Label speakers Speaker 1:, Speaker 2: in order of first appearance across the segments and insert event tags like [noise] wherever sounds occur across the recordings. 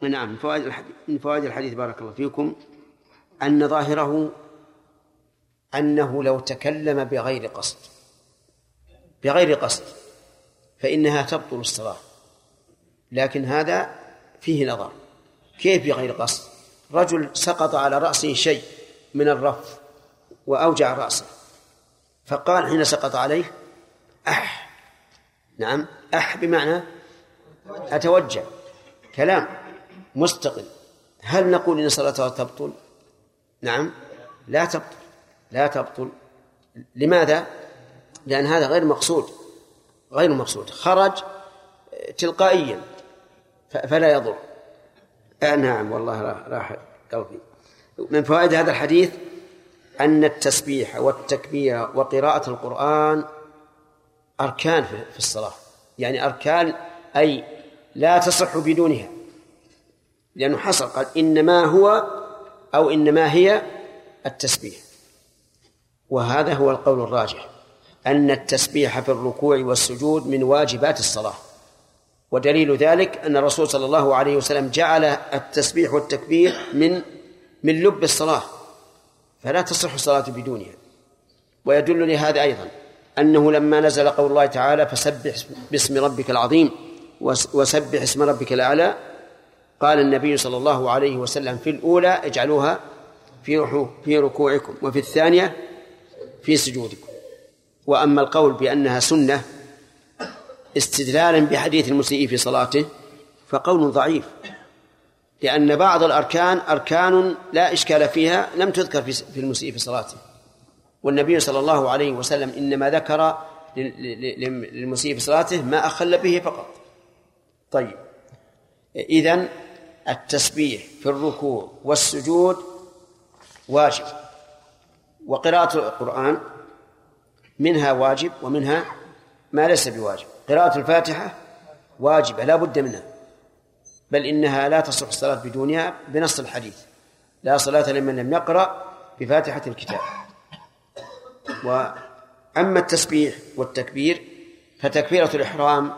Speaker 1: نعم من فوائد الحديث من فوائد الحديث بارك الله فيكم أن ظاهره أنه لو تكلم بغير قصد بغير قصد فإنها تبطل الصلاة. لكن هذا فيه نظر. كيف بغير قصد؟ رجل سقط على رأسه شيء من الرف وأوجع رأسه فقال حين سقط عليه أح. نعم أح بمعنى أتوجع كلام. مستقل. هل نقول إن صلاته تبطل؟ نعم. لا تبطل. لا تبطل. لماذا؟ لأن هذا غير مقصود. غير مقصود. خرج تلقائيا. فلا يضر. آه نعم. والله راح قلبي من فوائد هذا الحديث أن التسبيح والتكبير وقراءة القرآن أركان في الصلاة. يعني أركان أي لا تصح بدونها. لأنه حصل قال إنما هو أو إنما هي التسبيح. وهذا هو القول الراجح أن التسبيح في الركوع والسجود من واجبات الصلاة. ودليل ذلك أن الرسول صلى الله عليه وسلم جعل التسبيح والتكبير من من لب الصلاة. فلا تصح الصلاة بدونها. ويدل لهذا أيضا أنه لما نزل قول الله تعالى فسبح باسم ربك العظيم وسبح اسم ربك الأعلى قال النبي صلى الله عليه وسلم في الأولى اجعلوها في في ركوعكم وفي الثانية في سجودكم. وأما القول بأنها سنة استدلالا بحديث المسيء في صلاته فقول ضعيف لأن بعض الأركان أركان لا إشكال فيها لم تذكر في المسيء في صلاته. والنبي صلى الله عليه وسلم إنما ذكر للمسيء في صلاته ما أخل به فقط. طيب إذن التسبيح في الركوع والسجود واجب. وقراءة القرآن منها واجب ومنها ما ليس بواجب. قراءة الفاتحة واجبة لا بد منها. بل إنها لا تصح الصلاة بدونها بنص الحديث. لا صلاة لمن لم يقرأ بفاتحة الكتاب. وأما التسبيح والتكبير فتكبيرة الإحرام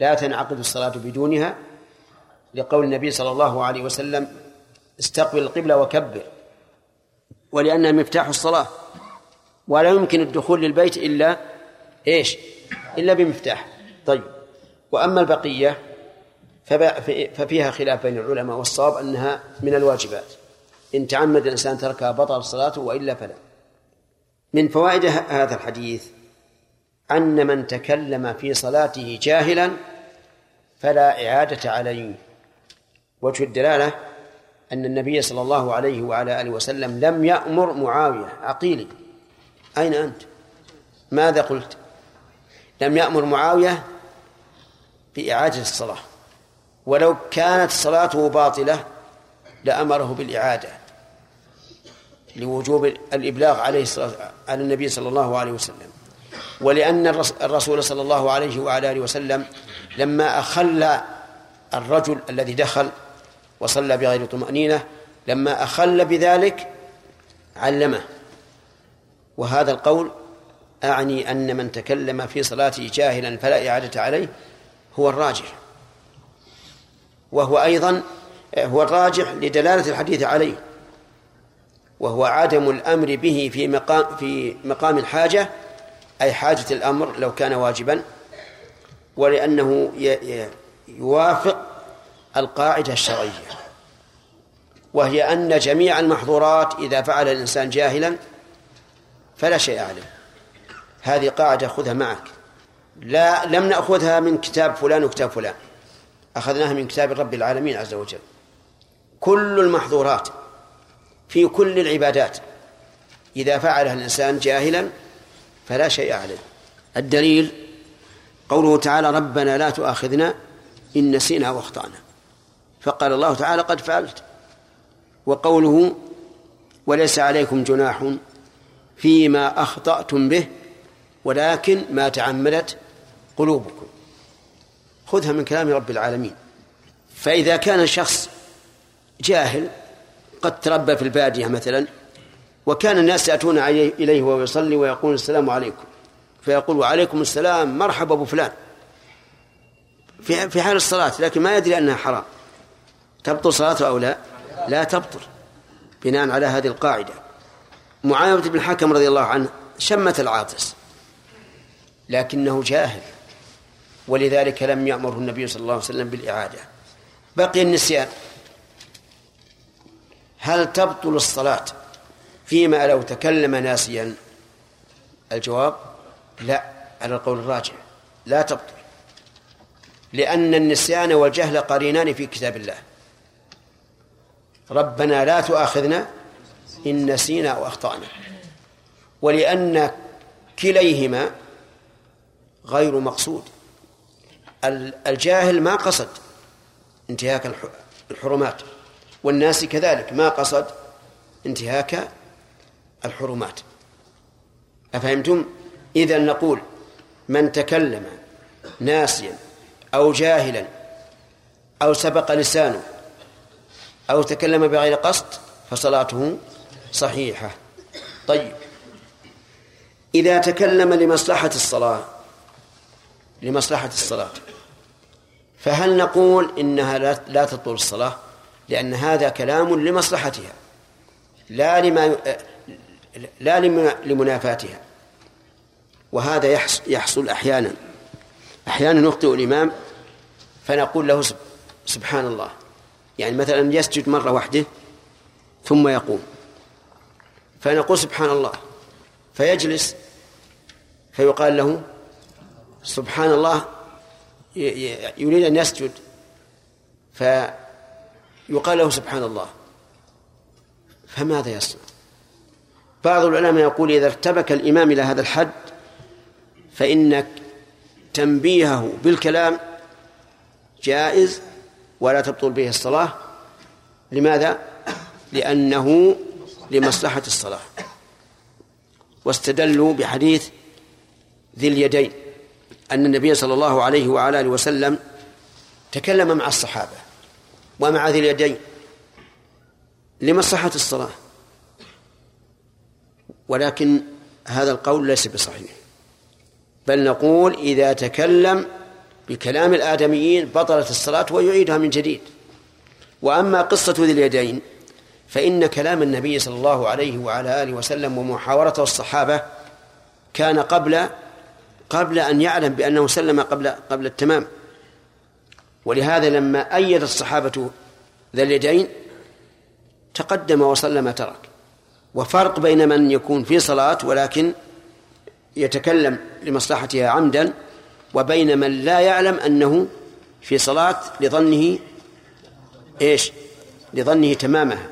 Speaker 1: لا تنعقد الصلاة بدونها لقول النبي صلى الله عليه وسلم استقبل القبلة وكبر ولأنها مفتاح الصلاة. ولا يمكن الدخول للبيت إلا إيش؟ إلا بمفتاح. طيب. وأما البقية ففيها خلاف بين العلماء والصواب أنها من الواجبات. إن تعمد الإنسان تركها بطل صلاته وإلا فلا. من فوائد هذا الحديث أن من تكلم في صلاته جاهلا فلا إعادة عليه. وجه الدلالة أن النبي صلى الله عليه وعلى آله وسلم لم يأمر معاوية. عقيلي. أين أنت؟ ماذا قلت؟ لم يأمر معاوية بإعادة الصلاة. ولو كانت صلاته باطلة لأمره بالإعادة لوجوب الإبلاغ عليه على النبي صلى الله عليه وسلم. ولأن الرسول صلى الله عليه وعلى آله وسلم لما أخل الرجل الذي دخل وصلى بغير طمأنينة لما أخل بذلك علمه. وهذا القول أعني أن من تكلم في صلاته جاهلا فلا إعادة عليه هو الراجح. وهو أيضا هو الراجح لدلالة الحديث عليه. وهو عدم الأمر به في مقام في مقام الحاجة أي حاجة الأمر لو كان واجبا ولأنه يوافق القاعدة الشرعية وهي أن جميع المحظورات إذا فعل الإنسان جاهلا فلا شيء عليه هذه قاعدة خذها معك. لا لم نأخذها من كتاب فلان وكتاب فلان. أخذناها من كتاب رب العالمين عز وجل. كل المحظورات في كل العبادات إذا فعلها الإنسان جاهلا فلا شيء عليه الدليل قوله تعالى ربنا لا تؤاخذنا إن نسينا وأخطأنا. فقال الله تعالى قد فعلت. وقوله وليس عليكم جناح فيما أخطأتم به ولكن ما تعمدت قلوبكم. خذها من كلام رب العالمين. فإذا كان شخص جاهل قد تربى في البادية مثلا وكان الناس يأتون إليه وهو يصلي ويقول السلام عليكم. فيقول وعليكم السلام مرحبا أبو فلان. في حال الصلاة لكن ما يدري أنها حرام. تبطل صلاته أو لا؟ لا تبطل بناء على هذه القاعدة. معاوية بن الحكم رضي الله عنه شمت العاطس لكنه جاهل ولذلك لم يأمره النبي صلى الله عليه وسلم بالإعادة. بقي النسيان. هل تبطل الصلاة فيما لو تكلم ناسيا؟ الجواب لا على القول الراجح لا تبطل لأن النسيان والجهل قرينان في كتاب الله. ربنا لا تؤاخذنا إن نسينا أو أخطأنا. ولأن كليهما غير مقصود. الجاهل ما قصد انتهاك الحرمات والناس كذلك ما قصد انتهاك الحرمات. أفهمتم؟ إذا نقول من تكلم ناسيا أو جاهلا أو سبق لسانه أو تكلم بغير قصد فصلاته صحيحة. طيب. إذا تكلم لمصلحة الصلاة لمصلحة الصلاة فهل نقول إنها لا تطول الصلاة؟ لأن هذا كلام لمصلحتها لا لما لا لمنافاتها. وهذا يحصل أحيانا. أحيانا نخطئ الإمام فنقول له سبحان الله. يعني مثلا يسجد مرة واحدة ثم يقوم. فنقول سبحان الله. فيجلس فيقال له سبحان الله يريد أن يسجد. فيقال له سبحان الله. فماذا يصنع؟ بعض العلماء يقول إذا ارتبك الإمام إلى هذا الحد فإن تنبيهه بالكلام جائز ولا تبطل به الصلاة. لماذا؟ لأنه لمصلحة الصلاة. واستدلوا بحديث ذي اليدين أن النبي صلى الله عليه وعلى آله وسلم تكلم مع الصحابة ومع ذي اليدين لمصلحة الصلاة. ولكن هذا القول ليس بصحيح. بل نقول إذا تكلم بكلام الآدميين بطلت الصلاة ويعيدها من جديد. وأما قصة ذي اليدين فإن كلام النبي صلى الله عليه وعلى آله وسلم ومحاورته الصحابة كان قبل قبل أن يعلم بأنه سلم قبل قبل التمام. ولهذا لما أيد الصحابة ذا اليدين تقدم وصلى ما ترك. وفرق بين من يكون في صلاة ولكن يتكلم لمصلحتها عمدا وبين من لا يعلم أنه في صلاة لظنه إيش؟ لظنه تمامها.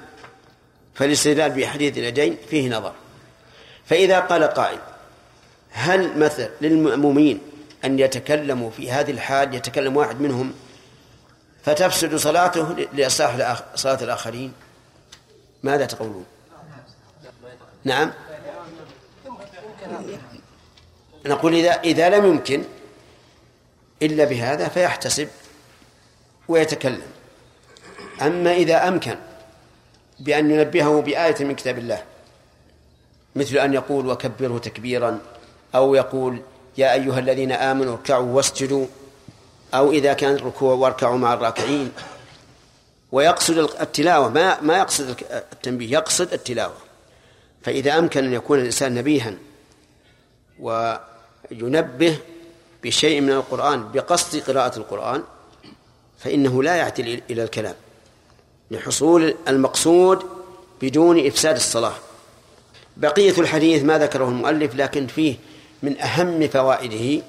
Speaker 1: فالاستدلال بحديث اليدين فيه نظر. فإذا قال قائل هل مثل للمأمومين أن يتكلموا في هذه الحال يتكلم واحد منهم فتفسد صلاته لإصلاح صلاة الآخرين؟ ماذا تقولون؟ نعم. نقول إذا إذا لم يمكن إلا بهذا فيحتسب ويتكلم. أما إذا أمكن بأن ينبهه بآية من كتاب الله مثل أن يقول وكبره تكبيرا أو يقول يا أيها الذين آمنوا اركعوا واسجدوا أو إذا كان الركوع واركعوا مع الراكعين. ويقصد التلاوة ما ما يقصد التنبيه يقصد التلاوة. فإذا أمكن أن يكون الإنسان نبيها وينبه بشيء من القرآن بقصد قراءة القرآن فإنه لا يعتل إلى الكلام. لحصول المقصود بدون إفساد الصلاة. بقية الحديث ما ذكره المؤلف لكن فيه من أهم فوائده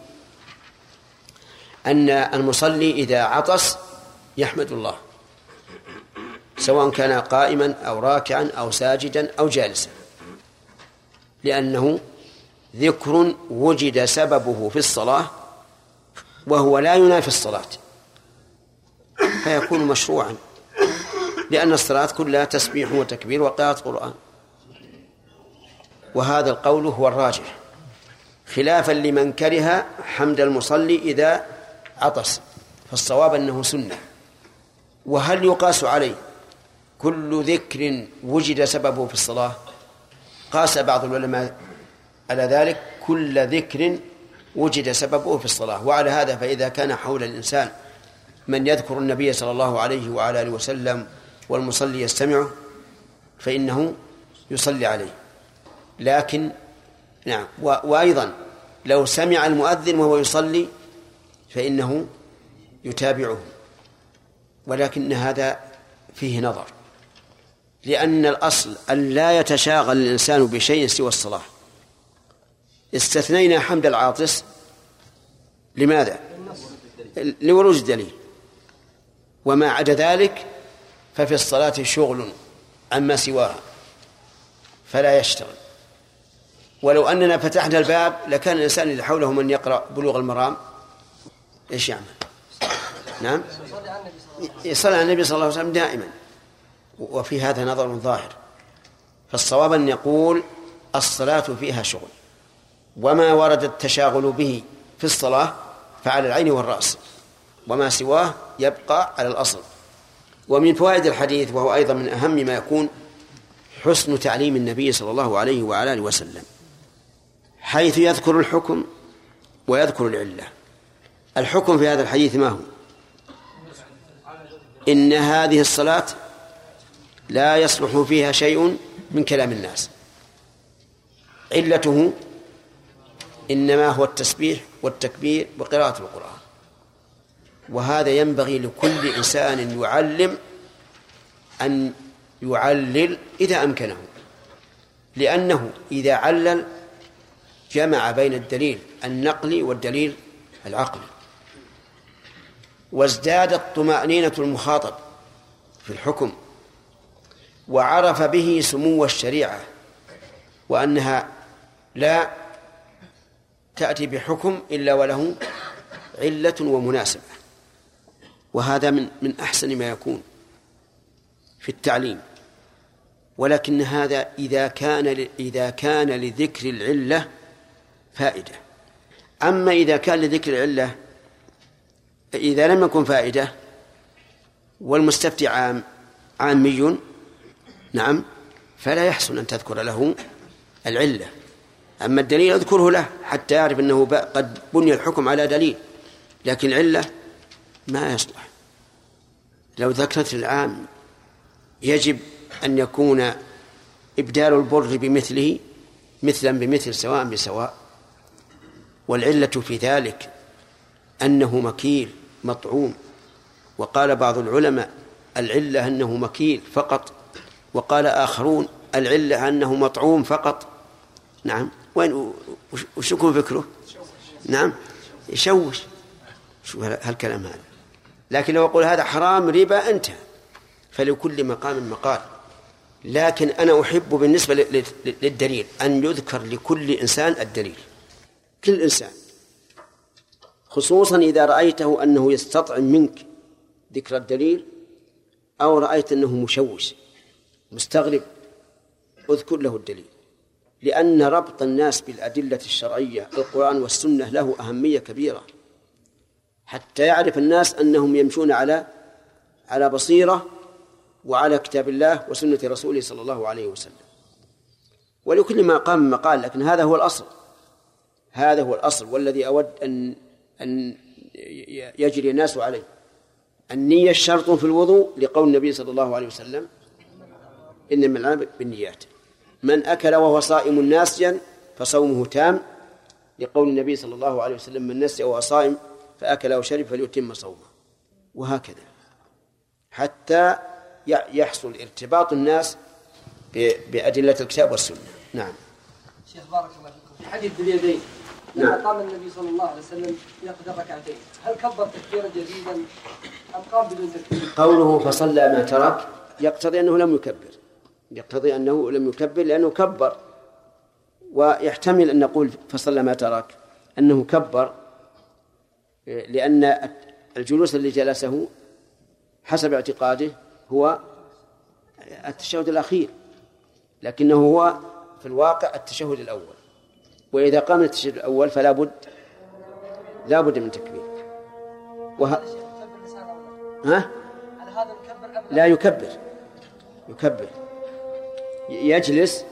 Speaker 1: أن المصلي إذا عطس يحمد الله سواء كان قائما أو راكعا أو ساجدا أو جالسا لأنه ذكر وجد سببه في الصلاة وهو لا ينافي الصلاة. فيكون مشروعا. لأن الصلاة كلها تسبيح وتكبير وقراءة قرآن. وهذا القول هو الراجح. خلافا لمن كره حمد المصلي إذا عطس. فالصواب أنه سنة. وهل يقاس عليه؟ كل ذكر وجد سببه في الصلاة. قاس بعض العلماء على ذلك. كل ذكر وجد سببه في الصلاة. وعلى هذا فإذا كان حول الإنسان من يذكر النبي صلى الله عليه وعلى آله وسلم والمصلي يستمعه فإنه يصلي عليه. لكن نعم وأيضا لو سمع المؤذن وهو يصلي فإنه يتابعه. ولكن هذا فيه نظر. لأن الأصل أن لا يتشاغل الإنسان بشيء سوى الصلاة. استثنينا حمد العاطس. لماذا؟ لورود الدليل. وما عدا ذلك ففي الصلاة شغل عما سواها فلا يشتغل. ولو أننا فتحنا الباب لكان الإنسان اللي حوله من يقرأ بلوغ المرام. إيش يعمل؟ نعم؟ يصلي على النبي صلى الله عليه وسلم دائما. وفي هذا نظر ظاهر. فالصواب أن يقول الصلاة فيها شغل. وما ورد التشاغل به في الصلاة فعلى العين والرأس وما سواه يبقى على الأصل. ومن فوائد الحديث وهو أيضا من أهم ما يكون حسن تعليم النبي صلى الله عليه وعلى آله وسلم حيث يذكر الحكم ويذكر العلة. الحكم في هذا الحديث ما هو؟ إن هذه الصلاة لا يصلح فيها شيء من كلام الناس. علته إنما هو التسبيح والتكبير وقراءة القرآن. وهذا ينبغي لكل إنسان يعلم أن يعلل إذا أمكنه. لأنه إذا علل جمع بين الدليل النقلي والدليل العقلي. وازدادت طمأنينة المخاطب في الحكم وعرف به سمو الشريعة وأنها لا تأتي بحكم إلا وله علة ومناسبة. وهذا من من أحسن ما يكون في التعليم. ولكن هذا إذا كان إذا كان لذكر العلة فائدة. أما إذا كان لذكر العلة إذا لم يكن فائدة والمستفتي عام عامي نعم فلا يحسن أن تذكر له العلة. أما الدليل أذكره له حتى يعرف أنه قد بني الحكم على دليل. لكن العلة ما يصلح. لو ذكرت العام يجب أن يكون إبدال البر بمثله مثلا بمثل سواء بسواء. والعلة في ذلك أنه مكيل مطعوم. وقال بعض العلماء العلة أنه مكيل فقط. وقال آخرون العلة أنه مطعوم فقط. نعم. وين وش يكون فكره نعم. يشوش. شو هالكلام هذا. لكن لو أقول هذا حرام ربا انتهى فلكل مقام مقال. لكن أنا أحب بالنسبة للدليل أن يذكر لكل إنسان الدليل. كل إنسان. خصوصا إذا رأيته أنه يستطعم منك ذكر الدليل أو رأيت أنه مشوش مستغرب أذكر له الدليل. لأن ربط الناس بالأدلة الشرعية القرآن والسنة له أهمية كبيرة. حتى يعرف الناس أنهم يمشون على على بصيرة وعلى كتاب الله وسنة رسوله صلى الله عليه وسلم. ولكل ما قام مقال لكن هذا هو الأصل. هذا هو الأصل والذي أود أن أن يجري الناس عليه. النية شرط في الوضوء لقول النبي صلى الله عليه وسلم إنما العمل بالنيات. من أكل وهو صائم ناسيا فصومه تام لقول النبي صلى الله عليه وسلم من نسي وهو صائم فأكل أو شرب فليتم صومه. وهكذا. حتى يحصل ارتباط الناس بأدلة الكتاب والسنة. نعم.
Speaker 2: شيخ بارك الله فيكم. في حديث باليدين. لما نعم. قام النبي صلى الله عليه وسلم يقضي ركعتين. هل كبر تكبيرا جديدا أم قام بدون تكبير؟
Speaker 1: قوله فصلى ما ترك يقتضي أنه لم يكبر. يقتضي أنه لم يكبر لأنه كبر ويحتمل أن نقول فصلى ما ترك أنه كبر لأن الجلوس اللي جلسه حسب اعتقاده هو التشهد الأخير لكنه هو في الواقع التشهد الأول. وإذا قام التشهد الأول فلا بد لا بد من تكبير. وه... ها؟ لا يكبر. يكبر. يجلس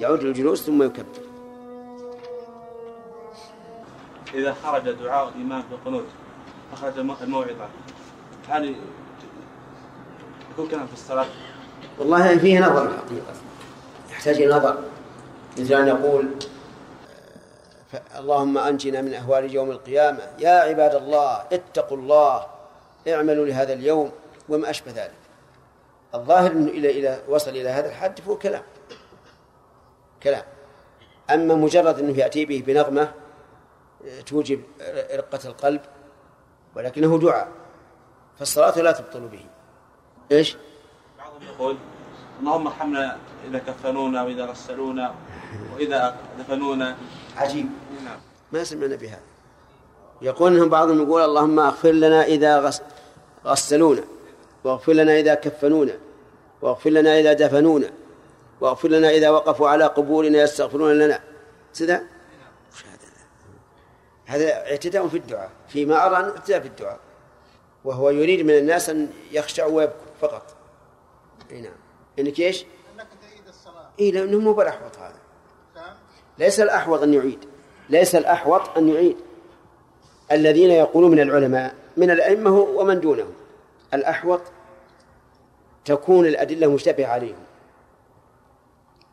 Speaker 1: يعود للجلوس ثم يكبر.
Speaker 3: إذا خرج دعاء الإمام في القنوت أخرج الموعظة هل يكون كلام في الصلاة؟
Speaker 1: والله فيه نظر الحقيقة. يحتاج إلى نظر. مثل أن يقول اللهم أنجنا من أهوال يوم القيامة. يا عباد الله اتقوا الله اعملوا لهذا اليوم. وما أشبه ذلك. الظاهر أنه إلى إلى وصل إلى هذا الحد فهو كلام. كلام. أما مجرد أنه يأتي به بنغمة توجب رقة القلب ولكنه دعاء فالصلاة لا تبطل به. إيش؟
Speaker 3: بعضهم يقول اللهم ارحمنا إذا كفنونا وإذا غسلونا وإذا دفنونا.
Speaker 1: عجيب. نعم. ما سمعنا بهذا. يقول إنهم بعضهم يقول اللهم اغفر لنا إذا غسلونا. واغفر لنا إذا كفنونا واغفر لنا إذا دفنونا واغفر لنا إذا وقفوا على قبورنا يستغفرون لنا. كذا هذا اعتداء في الدعاء فيما أرى انه اعتداء في الدعاء. وهو يريد من الناس أن يخشعوا ويبكوا فقط. أي نعم. إنك إيش؟ أنك تعيد الصلاة. إي لأنه مو بالأحوط هذا. ليس الأحوط أن يعيد ليس الأحوط أن يعيد. الذين يقولون من العلماء من الأئمة ومن دونهم الأحوط تكون الأدلة مشتبهة عليهم.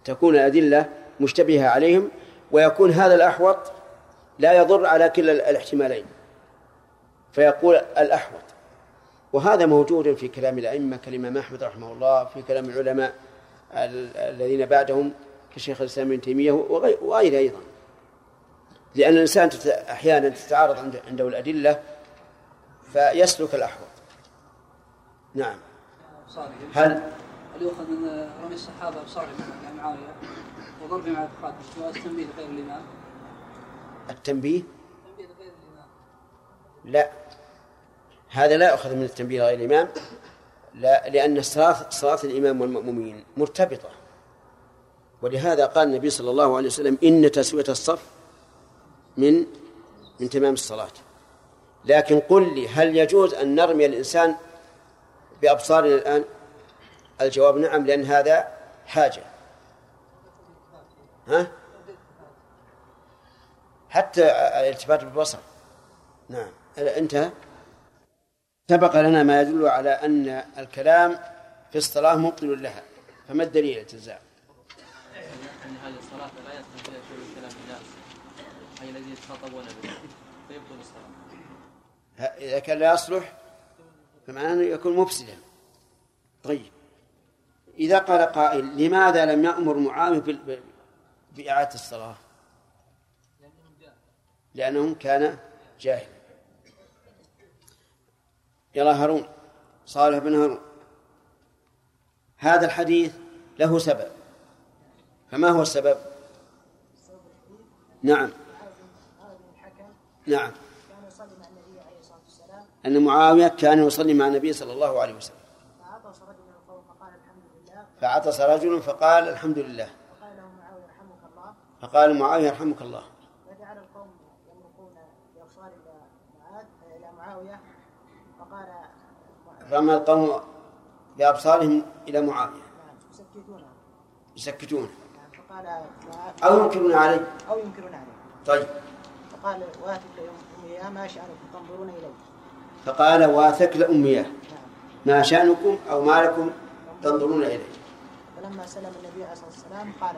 Speaker 1: تكون الأدلة مشتبهة عليهم ويكون هذا الأحوط لا يضر على كلا الاحتمالين. فيقول الأحوط وهذا موجود في كلام الأئمة كالإمام أحمد رحمه الله في كلام العلماء الذين بعدهم كشيخ الإسلام ابن تيمية وغيره أيضا. لأن الإنسان أحيانا تتعارض عنده الأدلة فيسلك الأحوط. نعم. هل
Speaker 2: هل يؤخذ من رمي الصحابة بصرع مع معاوية وضرب مع الخاتم والتنبيه غير الإمام؟
Speaker 1: التنبيه؟ التنبيه غير الإمام. لا. هذا لا يؤخذ من التنبيه غير الإمام لا لأن صلاة صلاة الإمام والمأمومين مرتبطة. ولهذا قال النبي صلى الله عليه وسلم إن تسوية الصف من من تمام الصلاة. لكن قل لي هل يجوز أن نرمي الإنسان بأبصارنا الآن الجواب نعم لأن هذا حاجة. ها؟ حتى الالتفات بالبصر. نعم. انتهى. سبق لنا ما يدل على أن الكلام في الصلاة مبطل لها. فما الدليل التزام أن هذه الصلاة لا يدخل فيها شيء كلام الناس أي الذي يتخاطبون به فيبطل الصلاة. إذا كان لا يصلح فمعناه أنه يكون مفسدا. طيب. إذا قال قائل لماذا لم يأمر معاوية بإعادة الصلاة؟ لأنه كان جاهلا يلا هارون صالح بن هارون. هذا الحديث له سبب. فما هو السبب؟ نعم. نعم. أن معاوية كان يصلي مع النبي صلى الله عليه وسلم. فعطس رجل فقال الحمد لله فقال فقال له معاوية يرحمك الله. فقال معاوية يرحمك الله. فجعل القوم يمرقون بأبصار إلى إلى معاوية فقال رمى القوم بأبصارهم إلى معاوية. نعم يسكتونه يسكتونه أو ينكرون عليه
Speaker 2: أو ينكرون عليه
Speaker 1: طيب.
Speaker 2: فقال واثق لأمياه ما شأنكم تنظرون إليه
Speaker 1: فقال واثق لأمياه. ما شأنكم أو ما لكم تنظرون إليه
Speaker 2: فلما سلم النبي عليه الصلاة والسلام قال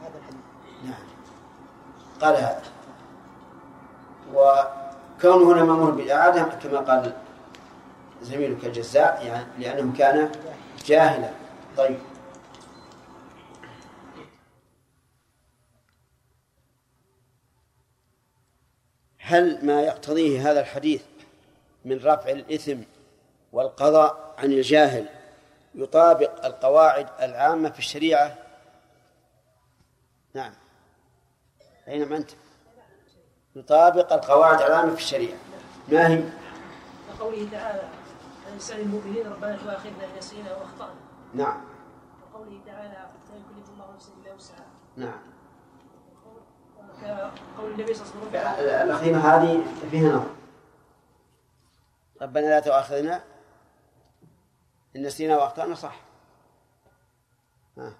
Speaker 2: هذا الحديث.
Speaker 1: نعم. قال هذا. وكونه هنا مأمور بالإعادة كما قال زميلك الجزاء يعني لأنه كان جاهلا. طيب. هل ما يقتضيه هذا الحديث من رفع الإثم والقضاء عن الجاهل يطابق القواعد العامة في الشريعة؟ نعم. أين أنت؟ يطابق القواعد العامة في الشريعة. ما هي؟
Speaker 2: قوله تعالى سعي المؤمنين ربنا تؤاخذنا إن نسينا وأخطأنا.
Speaker 1: نعم.
Speaker 2: وقوله تعالى لا يكلف الله نفسا إلا وسعها.
Speaker 1: نعم.
Speaker 2: قول النبي صلى الله عليه
Speaker 1: وسلم. الأخيرة هذه فيها نظر ربنا لا تؤاخذنا إن نسينا وأخطأنا صح. ها.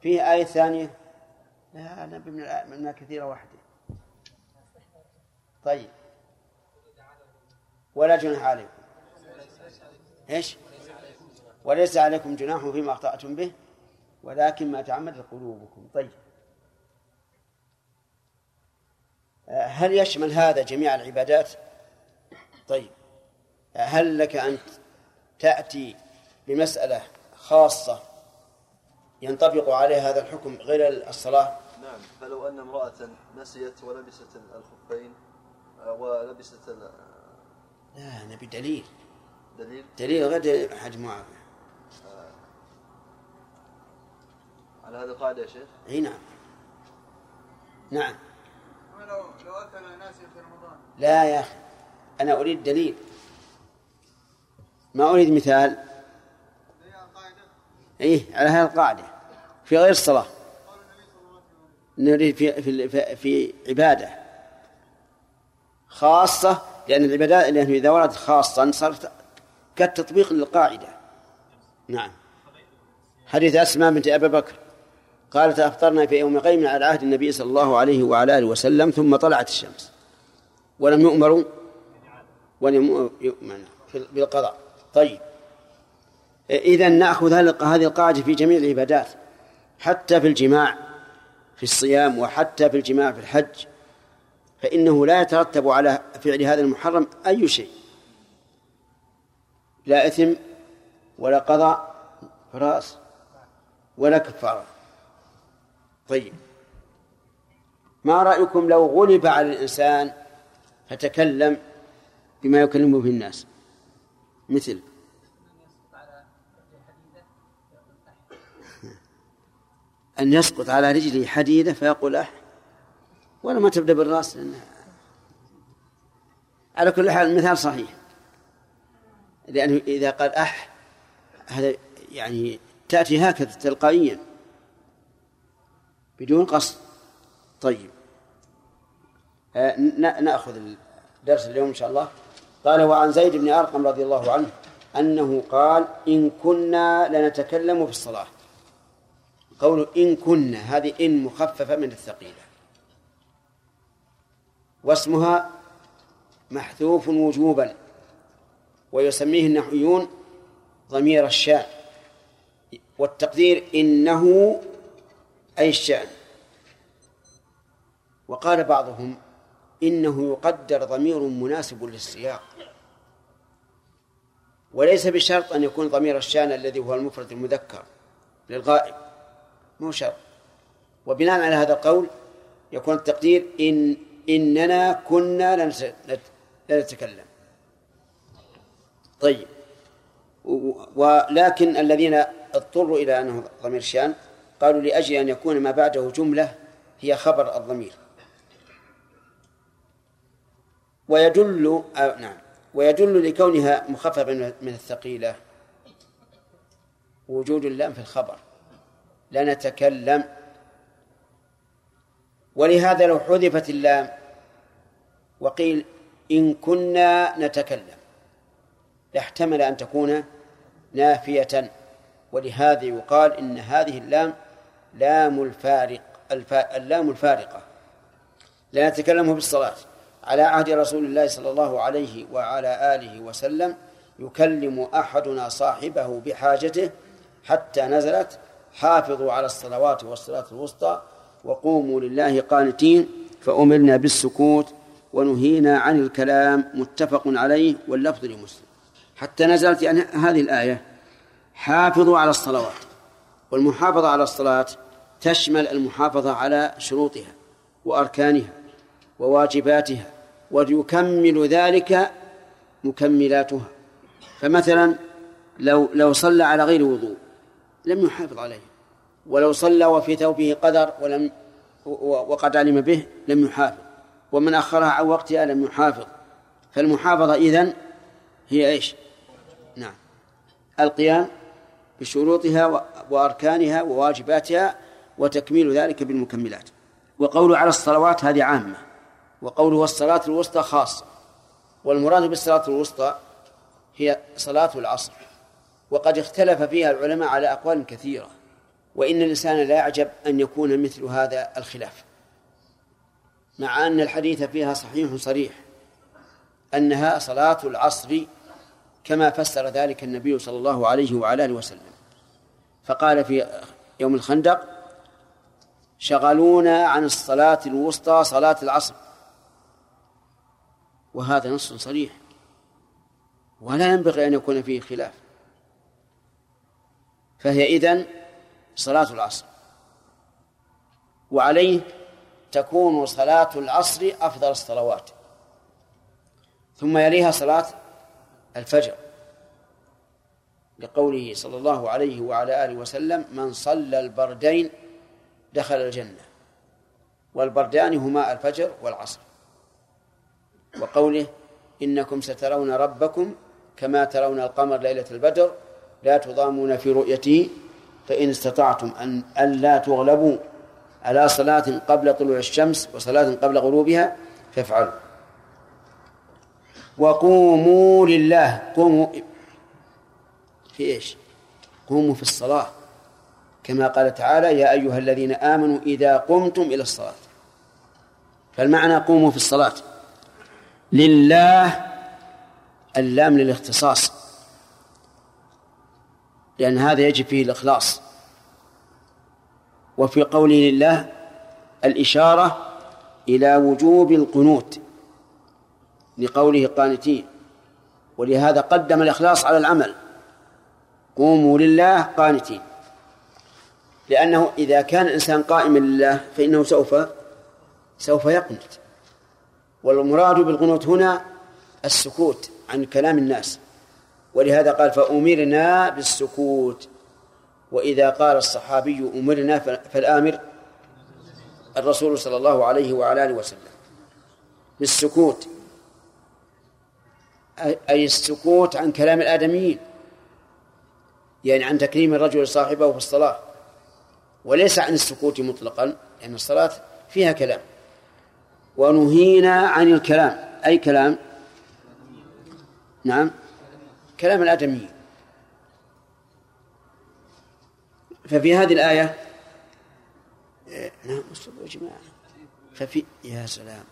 Speaker 1: فيه آية ثانية. لا أنا من منها كثيرة واحدة. طيب. ولا جناح عليكم. إيش؟ وليس عليكم جناح فيما أخطأتم به. ولكن ما تعمدت قلوبكم. طيب. هل يشمل هذا جميع العبادات؟ طيب. هل لك أن تأتي بمسألة خاصة ينطبق عليها هذا الحكم غير الصلاة؟
Speaker 4: نعم. فلو أن امرأة نسيت ولبست الخفين آه، ولبست
Speaker 1: لا نبي دليل.
Speaker 4: دليل؟
Speaker 1: دليل غير حج معاوية
Speaker 4: على هذه القاعدة يا شيخ؟
Speaker 1: إي نعم. نعم.
Speaker 5: لو لو أكل ناسي في رمضان.
Speaker 1: لا يا أخي أنا أريد دليل. ما أريد مثال. إيه على هذه القاعدة في غير الصلاة.
Speaker 5: قال النبي صلى الله عليه وسلم.
Speaker 1: نريد في في في, في عبادة خاصة لأن العبادات لأنه إذا وردت خاصا صارت كالتطبيق للقاعدة. نعم. حديث أسماء بنت أبي بكر. قالت افطرنا في يوم غيم على عهد النبي صلى الله عليه وعلى آله وسلم ثم طلعت الشمس. ولم يؤمروا ولم يؤمنوا في- بالقضاء. طيب. اذا نأخذ هذه القاعدة في جميع العبادات حتى في الجماع في الصيام وحتى في الجماع في الحج. فإنه لا يترتب على فعل هذا المحرم أي شيء. لا إثم ولا قضاء راس ولا كفارة. طيب. ما رأيكم لو غلب على الإنسان فتكلم بما يكلم به الناس؟ مثل. أن يسقط على رجله حديدة فيقول أح ولا ما تبدأ بالرأس لأن على كل حال المثال صحيح. لأنه إذا قال أح هذا يعني تأتي هكذا تلقائيا. بدون قصد. طيب. آه، نأخذ الدرس اليوم إن شاء الله. قال وعن زيد بن أرقم رضي الله عنه أنه قال إن كنا لنتكلم في الصلاة. قول إن كنا هذه إن مخففة من الثقيلة. واسمها محذوف وجوبا ويسميه النحويون ضمير الشأن والتقدير إنه أي الشأن وقال بعضهم إنه يقدر ضمير مناسب للسياق. وليس بشرط أن يكون ضمير الشأن الذي هو المفرد المذكر للغائب. مو شرط. وبناء على هذا القول يكون التقدير إن إننا كنا لنس- لا نتكلم. طيب. ولكن الذين اضطروا إلى أنه ضمير شان قالوا لأجل أن يكون ما بعده جملة هي خبر الضمير. ويدل آه نعم. ويدل لكونها مخففة من الثقيلة. وجود اللام في الخبر. لا نتكلم. ولهذا لو حذفت اللام وقيل إن كنا نتكلم. لاحتمل أن تكون نافية. ولهذا يقال إن هذه اللام لام الفارق الفا اللام الفارقة. لا نتكلم بالصلاة. على عهد رسول الله صلى الله عليه وعلى آله وسلم يكلم أحدنا صاحبه بحاجته حتى نزلت حافظوا على الصلوات والصلاة الوسطى وقوموا لله قانتين فأمرنا بالسكوت ونهينا عن الكلام متفق عليه واللفظ لمسلم. حتى نزلت يعني هذه الآية حافظوا على الصلوات. والمحافظة على الصلاة تشمل المحافظة على شروطها وأركانها وواجباتها ويكمل ذلك مكملاتها. فمثلا لو لو صلى على غير وضوء لم يحافظ عليه ولو صلى وفي ثوبه قدر ولم وقد علم به لم يحافظ ومن أخرها عن وقتها لم يحافظ. فالمحافظة إذن هي إيش؟ نعم. القيام بشروطها وأركانها وواجباتها وتكميل ذلك بالمكملات. وقوله على الصلوات هذه عامة. وقوله والصلاة الوسطى خاصة. والمراد بالصلاة الوسطى هي صلاة العصر. وقد اختلف فيها العلماء على أقوال كثيرة. وإن الإنسان لا يعجب أن يكون مثل هذا الخلاف. مع أن الحديث فيها صحيح صريح. أنها صلاة العصر كما فسر ذلك النبي صلى الله عليه وعلى آله وسلم. فقال في يوم الخندق شغلونا عن الصلاة الوسطى صلاة العصر. وهذا نص صريح. ولا ينبغي أن يكون فيه خلاف. فهي إذن صلاة العصر. وعليه تكون صلاة العصر أفضل الصلوات. ثم يليها صلاة الفجر. لقوله صلى الله عليه وعلى آله وسلم من صلى البردين دخل الجنة. والبردان هما الفجر والعصر. وقوله إنكم سترون ربكم كما ترون القمر ليلة البدر لا تضامون في رؤيته فإن استطعتم أن ألا تغلبوا على صلاة قبل طلوع الشمس وصلاة قبل غروبها فافعلوا. وقوموا لله قوموا في إيش؟ قوموا في الصلاة. كما قال تعالى يا أيها الذين آمنوا إذا قمتم إلى الصلاة. فالمعنى قوموا في الصلاة. لله اللام للاختصاص. لأن هذا يجب فيه الإخلاص. وفي قوله لله الإشارة إلى وجوب القنوت. لقوله قانتين ولهذا قدم الإخلاص على العمل. قوموا لله قانتين. لأنه إذا كان الإنسان قائما لله فإنه سوف سوف يقنت. والمراد بالقنوت هنا السكوت عن كلام الناس. ولهذا قال فأمرنا بالسكوت. وإذا قال الصحابي أمرنا فالآمر الرسول صلى الله عليه وعلى آله وسلم. بالسكوت. أي السكوت عن كلام الآدميين. يعني عن تكريم الرجل صاحبه في الصلاة. وليس عن السكوت مطلقا لأن يعني الصلاة فيها كلام. ونهينا عن الكلام. أي كلام؟ نعم. كلام الآدميين ففي هذه الآية نعم يا جماعة. ففي يا سلام.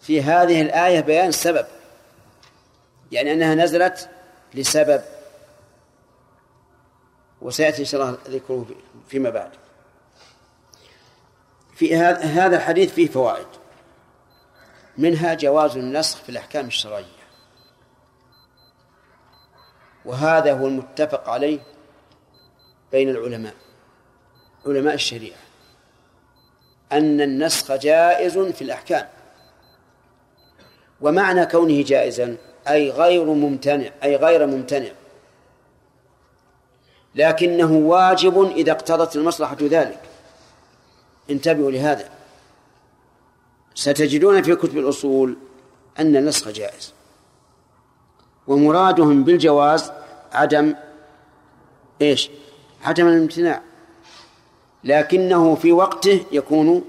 Speaker 1: في هذه الآية بيان السبب. يعني أنها نزلت لسبب. وسيأتي إن شاء الله ذكره فيما بعد. في هذا الحديث فيه فوائد. منها جواز النسخ في الأحكام الشرعية. وهذا هو المتفق عليه بين العلماء علماء الشريعة أن النسخ جائز في الأحكام. ومعنى كونه جائزا أي غير ممتنع أي غير ممتنع. لكنه واجب إذا اقتضت المصلحة ذلك. انتبهوا لهذا. ستجدون في كتب الأصول أن النسخ جائز. ومرادهم بالجواز عدم إيش؟ عدم الامتناع. لكنه في وقته يكون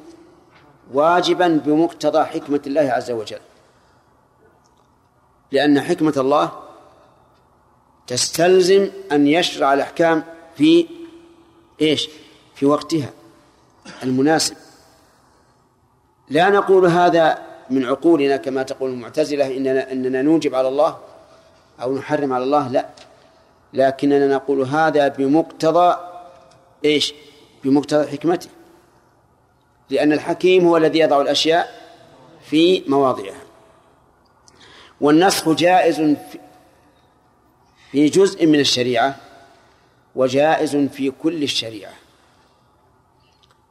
Speaker 1: واجبا بمقتضى حكمة الله عز وجل. لأن حكمة الله تستلزم أن يشرع الأحكام في إيش؟ في وقتها المناسب. لا نقول هذا من عقولنا كما تقول المعتزلة إننا, إننا نوجب على الله أو نحرم على الله لا. لكننا نقول هذا بمقتضى إيش؟ بمقتضى حكمته. لأن الحكيم هو الذي يضع الأشياء في مواضعها. والنسخ جائز في جزء من الشريعة وجائز في كل الشريعة.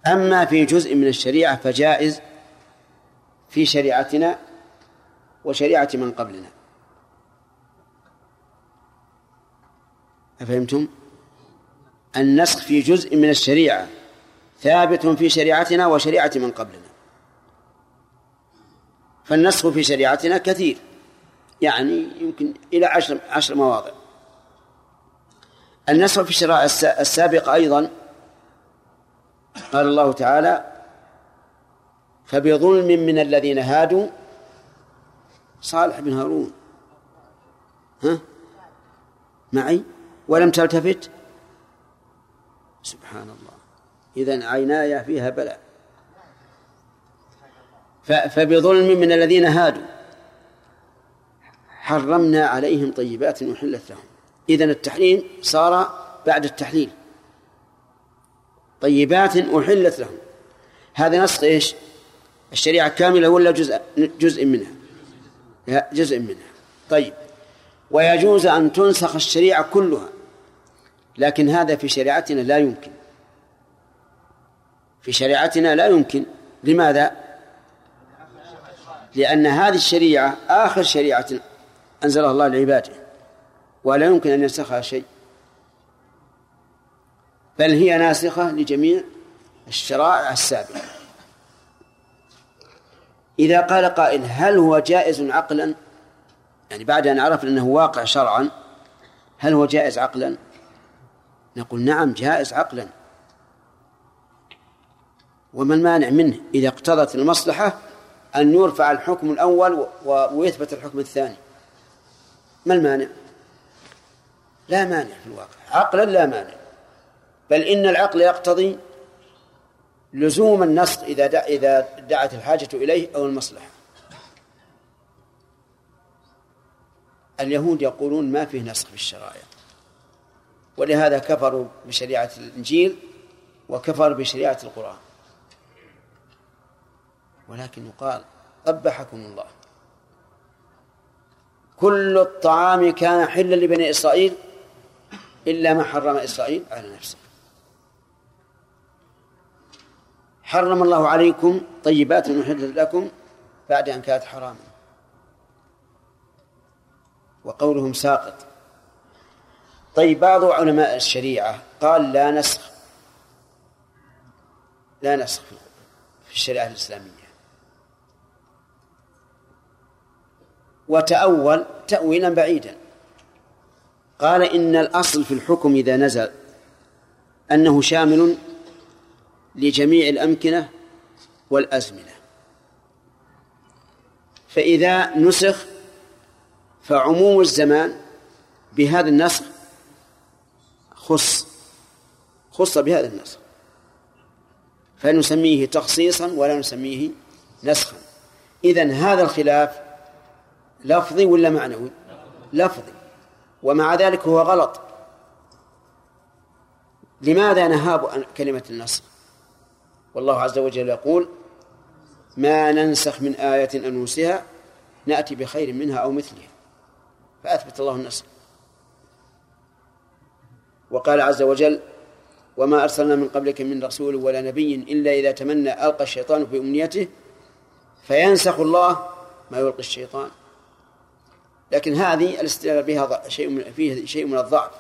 Speaker 1: أما في جزء من الشريعة فجائز في شريعتنا وشريعة من قبلنا. أفهمتم؟ النسخ في جزء من الشريعة ثابت في شريعتنا وشريعة من قبلنا. فالنسخ في شريعتنا كثير يعني يمكن إلى عشر, عشر مواضع. النسخ في الشرائع السابقة أيضا قال الله تعالى فبظلم من الذين هادوا صالح بن هارون. ها؟ معي؟ ولم تلتفت؟ سبحان الله إذا عيناي فيها بلاء فبظلم من الذين هادوا. حرمنا عليهم طيبات أحلت لهم. إذن التحريم صار بعد التحليل. طيبات أحلت لهم. هذا نسخ إيش؟ الشريعة كاملة ولا جزء جزء منها؟ جزء منها. طيب. ويجوز أن تنسخ الشريعة كلها لكن هذا في شريعتنا لا يمكن. في شريعتنا لا يمكن. لماذا؟ لأن هذه الشريعة آخر شريعة أنزلها الله لعباده. ولا يمكن أن ينسخها شيء. بل هي ناسخة لجميع الشرائع السابقة. إذا قال قائل هل هو جائز عقلا؟ يعني بعد أن عرف أنه واقع شرعا هل هو جائز عقلا؟ نقول نعم جائز عقلا. وما المانع منه؟ إذا اقتضت المصلحة أن يرفع الحكم الأول ويثبت الحكم الثاني. ما المانع؟ لا مانع في الواقع عقلا لا مانع. بل إن العقل يقتضي لزوم النسخ إذا دع إذا دعت الحاجة إليه أو المصلحة. اليهود يقولون ما فيه نسخ في الشرائع. ولهذا كفروا بشريعة الإنجيل وكفروا بشريعة القرآن. ولكن يقال قبحكم الله. كل الطعام كان حلا لبني إسرائيل إلا ما حرم إسرائيل على نفسه. حرم الله عليكم طيبات محلت لكم بعد أن كانت حراما. وقولهم ساقط. طيب بعض علماء الشريعة قال لا نسخ. لا نسخ في الشريعة الإسلامية. وتأول تأويلا بعيدا. قال إن الأصل في الحكم إذا نزل أنه شامل لجميع الأمكنة والأزمنة. فإذا نسخ فعموم الزمان بهذا النسخ خص خص بهذا النسخ. فنسميه تخصيصا ولا نسميه نسخا. إذن هذا الخلاف لفظي ولا معنوي؟ لفظي. ومع ذلك هو غلط. لماذا نهاب كلمة النسخ والله عز وجل يقول ما ننسخ من آية أن ننسها نأتي بخير منها أو مثلها. فأثبت الله النسخ وقال عز وجل وما أرسلنا من قبلك من رسول ولا نبي إلا إذا تمنى ألقى الشيطان في أمنيته فينسخ الله ما يلقي الشيطان. لكن هذه الاستدلال بها شيء فيه شيء من الضعف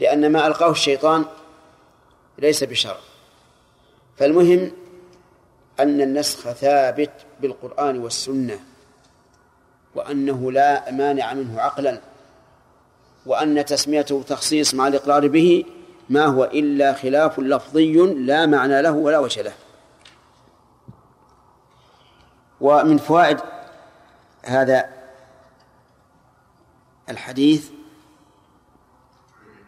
Speaker 1: لأن ما ألقاه الشيطان ليس بشر. فالمهم أن النسخ ثابت بالقرآن والسنة وأنه لا مانع منه عقلا وأن تسميته تخصيص مع الإقرار به ما هو إلا خلاف لفظي لا معنى له ولا وجه له. ومن فوائد هذا الحديث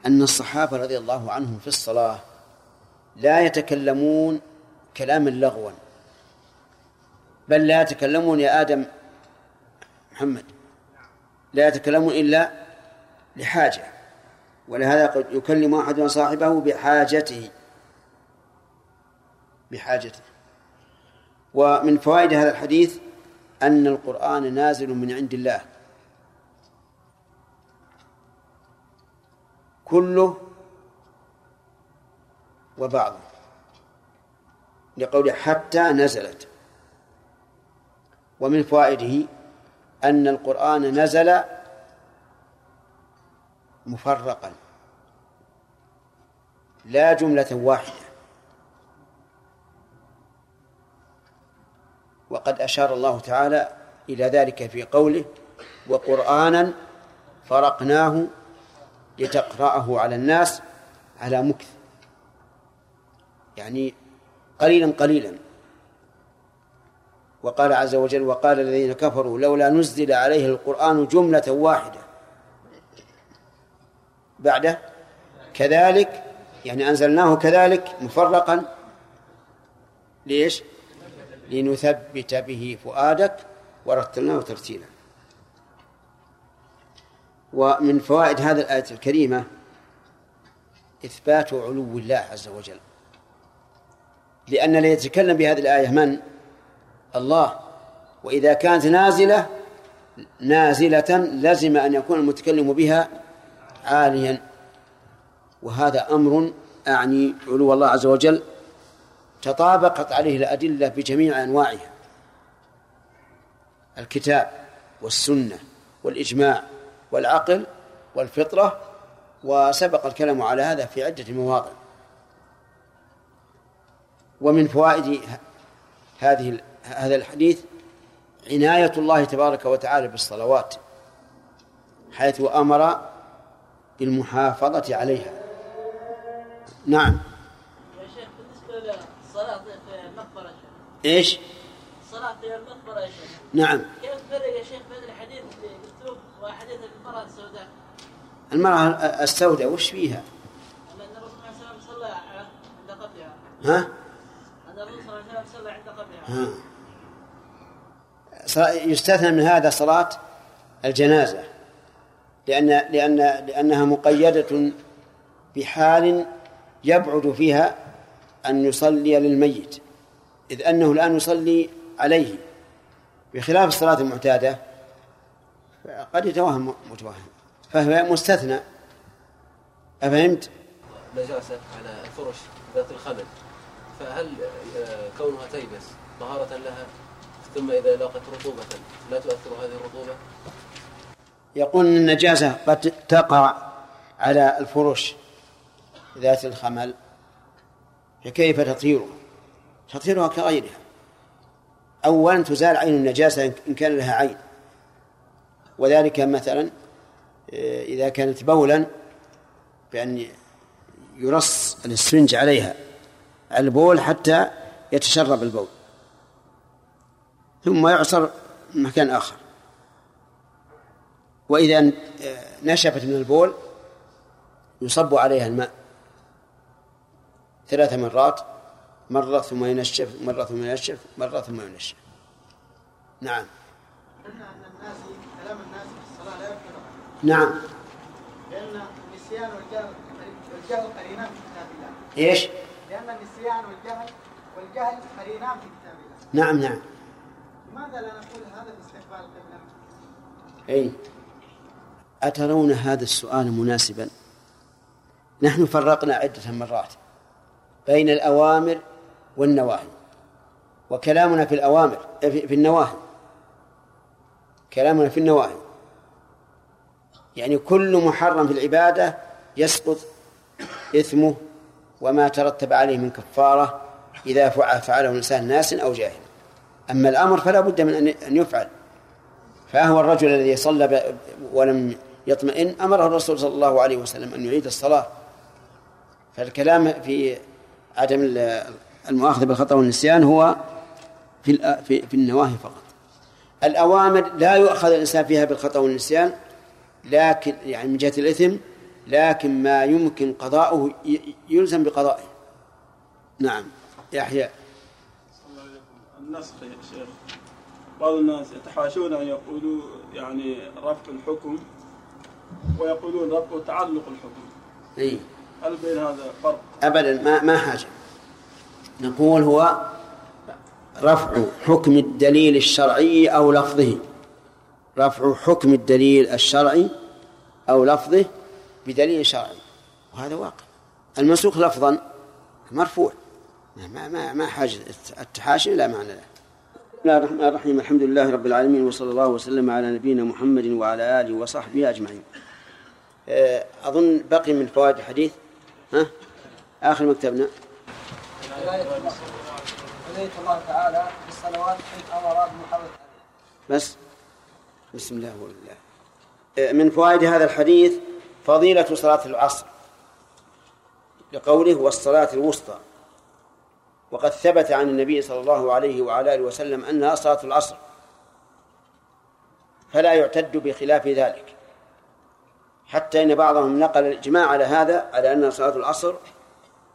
Speaker 1: أن الصحابة رضي الله عنهم في الصلاة لا يتكلمون كلاما لغوا بل لا يتكلمون يا آدم محمد لا يتكلمون إلا لحاجة ولهذا قد يكلم أحد صاحبه بحاجته بحاجته. ومن فوائد هذا الحديث أن القرآن نازل من عند الله. كله وبعضه. لقوله حتى نزلت. ومن فوائده أن القرآن نزل مفرقا. لا جملة واحدة. وقد أشار الله تعالى إلى ذلك في قوله وقرآنا فرقناه لتقرأه على الناس على مكث. يعني قليلا قليلا. وقال عز وجل وقال الذين كفروا لولا نزل عليه القرآن جملة واحدة. بعده كذلك يعني أنزلناه كذلك مفرقا. ليش؟ لنثبت به فؤادك ورتلناه ترتيلا. ومن فوائد هذه الآية الكريمة إثبات علو الله عز وجل. لأن الذي يتكلم بهذه الآية من؟ الله. وإذا كانت نازلة نازلة لزم أن يكون المتكلم بها عاليا. وهذا أمر أعني علو الله عز وجل تطابقت عليه الأدلة بجميع أنواعها. الكتاب والسنة والإجماع والعقل والفطرة وسبق الكلام على هذا في عدة مواضع. ومن فوائد هذه هذا الحديث عناية الله تبارك وتعالى بالصلوات حيث أمر بالمحافظة عليها. نعم.
Speaker 6: يا شيخ بالنسبة للصلاة في المقبرة
Speaker 1: إيش؟
Speaker 6: الصلاة في المقبرة يا شيخ
Speaker 1: نعم
Speaker 6: كيف تفرق يا شيخ بين الحديث اللي قلتوه وحديث المرأة السوداء؟
Speaker 1: المرأة السوداء وش فيها؟
Speaker 6: لأن الرسول صلى الله عليه وسلم صلى عند قبرها
Speaker 1: ها؟
Speaker 6: أن الرسول صلى الله عليه وسلم صلى عند قبرها
Speaker 1: ها. يستثنى من هذا صلاة الجنازة لأن لأن لأنها مقيدة بحال يبعد فيها أن يصلي للميت إذ أنه الآن يصلي عليه. بخلاف الصلاة المعتادة قد يتوهم متوهم فهي مستثنى. أفهمت؟
Speaker 7: نجاسة على الفرش ذات الخلل. فهل آه، كونها تيبس طهارة لها ثم إذا لاقت رطوبة لا تؤثر هذه الرطوبة؟
Speaker 1: يقول إن النجاسة قد تقع على الفرش ذات الخمل فكيف تطهيرها؟ تطهيرها كغيرها. اولا تزال عين النجاسة ان كان لها عين. وذلك مثلا آه، إذا كانت بولا بأن يرص الإسفنج عليها البول حتى يتشرب البول. ثم يعصر مكان آخر. وإذا نشفت من البول يصب عليها الماء ثلاث مرات. مرة ثم ينشف مرة ثم ينشف مرة ثم ينشف. نعم.
Speaker 5: قلنا ان الناس كلام الناس في الصلاه لا
Speaker 1: نعم.
Speaker 5: لأن النسيان والجهل والجهل في كتاب الله
Speaker 1: إيش؟
Speaker 5: لأن النسيان والجهل والجهل قرينان في كتاب الله
Speaker 1: نعم نعم.
Speaker 5: لماذا لا نقول هذا باستقبال القبله؟
Speaker 1: أي أترون هذا السؤال مناسبا؟ نحن فرقنا عدة مرات بين الأوامر والنواهي. وكلامنا في الأوامر في النواهي. كلامنا في النواهي. يعني كل محرم في العبادة يسقط إثمه وما ترتب عليه من كفارة إذا فعل فعله الإنسان ناس أو جاهل. أما الأمر فلا بد من أن- يفعل. فهو الرجل الذي صلى ولم يطمئن أمره الرسول صلى الله عليه وسلم أن يعيد الصلاة. فالكلام في عدم المؤاخذة بالخطأ والنسيان هو في في, في النواهي فقط. الأوامر لا يؤخذ الإنسان فيها بالخطأ والنسيان لكن يعني من جهة الإثم لكن ما يمكن قضاؤه يلزم بقضائه. نعم. يحيى.
Speaker 8: النسخ يا شيخ. بعض الناس يتحاشون أن يقولوا يعني رفع الحكم ويقولون رفع تعلق الحكم.
Speaker 1: إيه.
Speaker 8: هل بين هذا فرق؟
Speaker 1: أبدا ما ما حاجة. نقول هو رفع حكم الدليل الشرعي أو لفظه. رفع حكم الدليل الشرعي أو لفظه بدليل شرعي. وهذا واقع. المنسوخ لفظا مرفوع. ما ما ما حاجة التحاشي لا معنى له. بسم الله الرحمن الرحيم. الحمد لله رب العالمين وصلى الله وسلم على نبينا محمد وعلى آله وصحبه أجمعين. آه، أظن بقي من فوائد الحديث. ها؟ آخر مكتبنا. بس. بسم الله والله. آه، من فوائد هذا الحديث فضيلة صلاة العصر. لقوله والصلاة الوسطى. وقد ثبت عن النبي صلى الله عليه وعلى آله وسلم أنها صلاة العصر. فلا يعتد بخلاف ذلك. حتى إن بعضهم نقل الإجماع على هذا على أنها صلاة العصر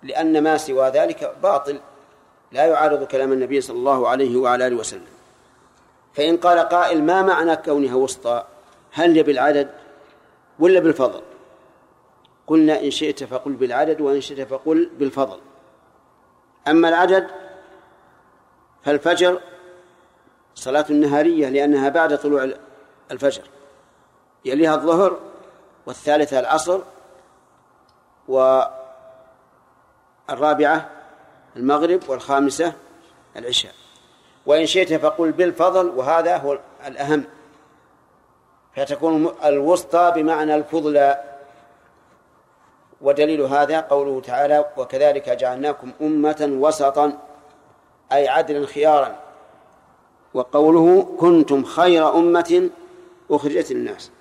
Speaker 1: لأن ما سوى ذلك باطل لا يعارض كلام النبي صلى الله عليه وعلى آله وسلم. فإن قال قائل ما معنى كونها وسطى؟ هل هي بالعدد ولا بالفضل؟ قلنا إن شئت فقل بالعدد وإن شئت فقل بالفضل. أما العدد فالفجر صلاة النهارية لأنها بعد طلوع الفجر. يليها الظهر والثالثة العصر والرابعة المغرب والخامسة العشاء وإن شئت فقل بالفضل وهذا هو الأهم فتكون الوسطى بمعنى الفضلى ودليل هذا قوله تعالى وكذلك جعلناكم أمة وسطا أي عدلا خيارا وقوله كنتم خير أمة أخرجت للناس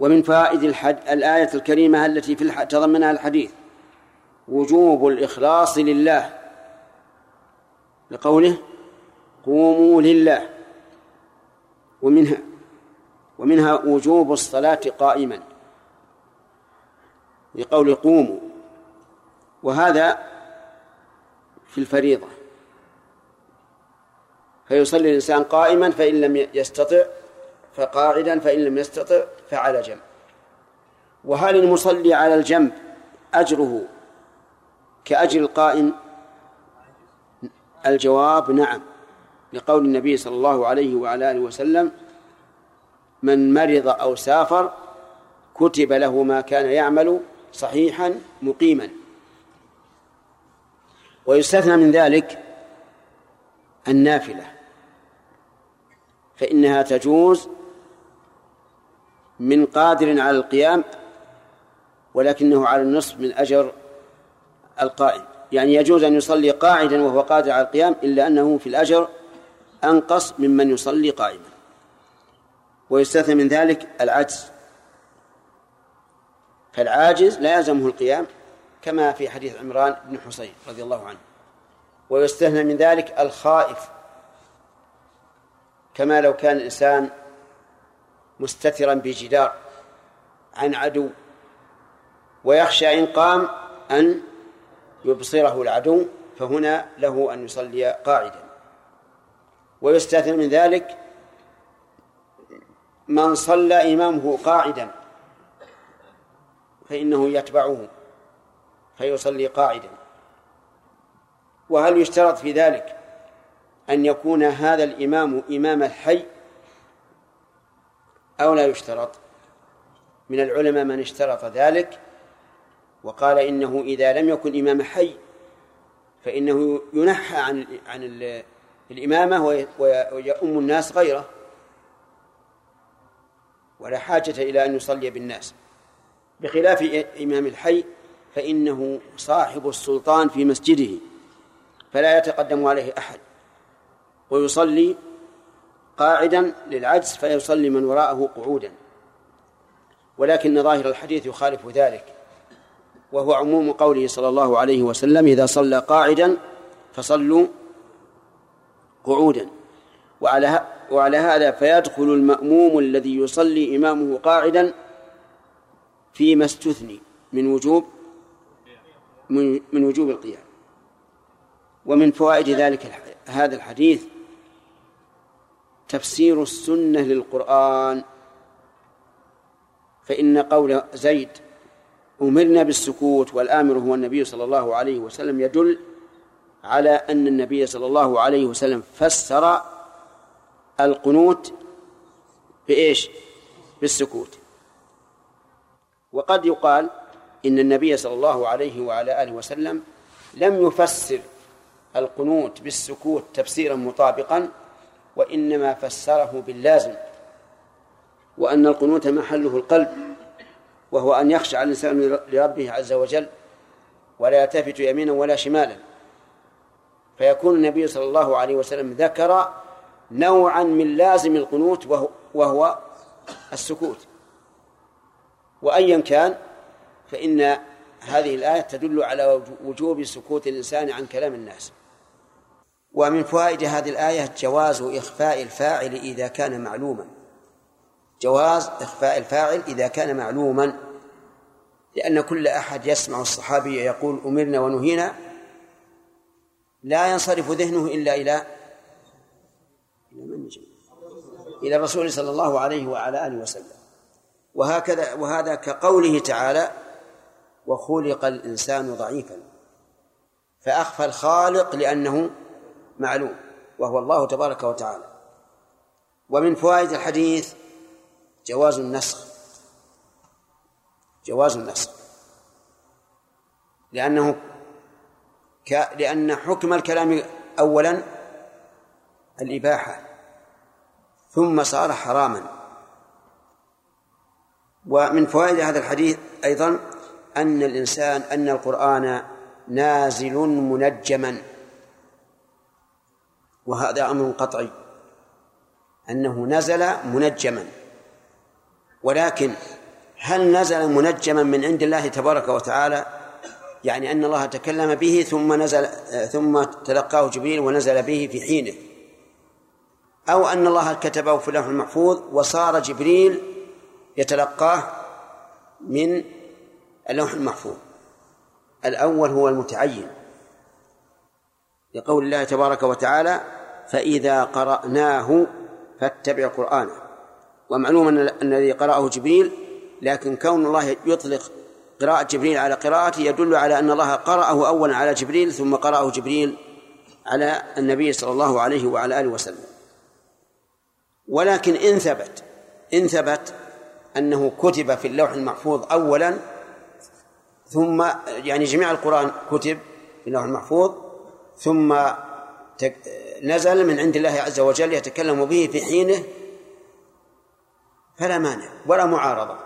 Speaker 1: ومن فوائد. الآية الكريمة التي في. تضمنها الحديث وجوب الإخلاص لله. لقوله قوموا لله. ومنها ومنها وجوب الصلاة قائما. لقول قوموا. وهذا في الفريضة. فيصلي الإنسان قائما فإن لم يستطع فقاعدا فإن لم يستطع فعلى جنب. وهل المصلي على الجنب أجره كأجر القائم الجواب نعم. لقول النبي صلى الله عليه وعلى آله وسلم من مرض أو سافر كتب له ما كان يعمل صحيحا مقيما. ويستثنى من ذلك النافلة فإنها تجوز من قادر على القيام ولكنه على النصف من أجر القائم يعني يجوز أن يصلي قاعدا وهو قادر على القيام إلا أنه في الأجر أنقص ممن يصلي قائما ويستثنى من ذلك العجز. فالعاجز لا يلزمه القيام كما في حديث عمران بن حصين رضي الله عنه. ويستثنى من ذلك الخائف. كما لو كان الإنسان مستترا بجدار عن عدو ويخشى إن قام أن يبصره العدو فهنا له أن يصلي قاعدا. ويستثنى من ذلك من صلى إمامه قاعدا فإنه يتبعه فيصلي قاعدا. وهل يشترط في ذلك أن يكون هذا الإمام إمام الحي؟ أو لا يشترط؟ من العلماء من اشترط ذلك وقال إنه إذا لم يكن إمام حي فإنه ينحى عن عن الإمامة ويؤم الناس غيره. ولا حاجة إلى أن يصلي بالناس. بخلاف إمام الحي فإنه صاحب السلطان في مسجده فلا يتقدم عليه أحد. ويصلي قاعدا للعجز فيصلي من وراءه قعودا. ولكن ظاهر الحديث يخالف ذلك. وهو عموم قوله صلى الله عليه وسلم إذا صلى قاعدا فصلوا قعودا. وعلى وعلى هذا فيدخل المأموم الذي يصلي إمامه قاعدا فيما استثني من وجوب من وجوب القيام. ومن فوائد ذلك هذا الحديث تفسير السنة للقرآن. فإن قول زيد أمرنا بالسكوت والآمر هو النبي صلى الله عليه وسلم يدل على أن النبي صلى الله عليه وسلم فسر القنوت بإيش؟ بالسكوت وقد يقال إن النبي صلى الله عليه وعلى آله وسلم لم يفسر القنوت بالسكوت تفسيرا مطابقا وإنما فسره باللازم وأن القنوت محله القلب وهو أن يخشع الإنسان لربه عز وجل ولا يلتفت يمينا ولا شمالا. فيكون النبي صلى الله عليه وسلم ذكر نوعا من لازم القنوت وهو, وهو السكوت. وأيا كان فإن هذه الآية تدل على وجوب سكوت الإنسان عن كلام الناس. ومن فوائد هذه الآية جواز إخفاء الفاعل إذا كان معلوما. جواز إخفاء الفاعل إذا كان معلوما لأن كل أحد يسمع الصحابي يقول أمرنا ونهينا لا ينصرف ذهنه إلا إلى إلى من إلى الرسول صلى الله عليه وعلى آله وسلم. وهكذا وهذا كقوله تعالى وخلق الإنسان ضعيفا فأخفى الخالق لأنه معلوم وهو الله تبارك وتعالى. ومن فوائد الحديث جواز النسخ. جواز النسخ. لأنه ك... لأن حكم الكلام أولا الإباحة ثم صار حراما. ومن فوائد هذا الحديث أيضا أن الإنسان أن القرآن نازل منجما. وهذا أمر قطعي. أنه نزل منجما. ولكن هل نزل منجما من عند الله تبارك وتعالى؟ يعني أن الله تكلم به ثم نزل ثم تلقاه جبريل ونزل به في حينه. أو أن الله كتبه في اللوح المحفوظ وصار جبريل يتلقاه من اللوح المحفوظ. الأول هو المتعين. لقول الله تبارك وتعالى فإذا قرأناه فاتبع قرآنه. ومعلوم أن الذي قرأه جبريل لكن كون الله يطلق قراءة جبريل على قراءته يدل على أن الله قرأه أولا على جبريل ثم قرأه جبريل على النبي صلى الله عليه وعلى آله وسلم. ولكن إن ثبت إن ثبت أنه كتب في اللوح المحفوظ أولا ثم يعني جميع القرآن كتب في اللوح المحفوظ ثم نزل من عند الله عز وجل يتكلم به في حينه فلا مانع ولا معارضة.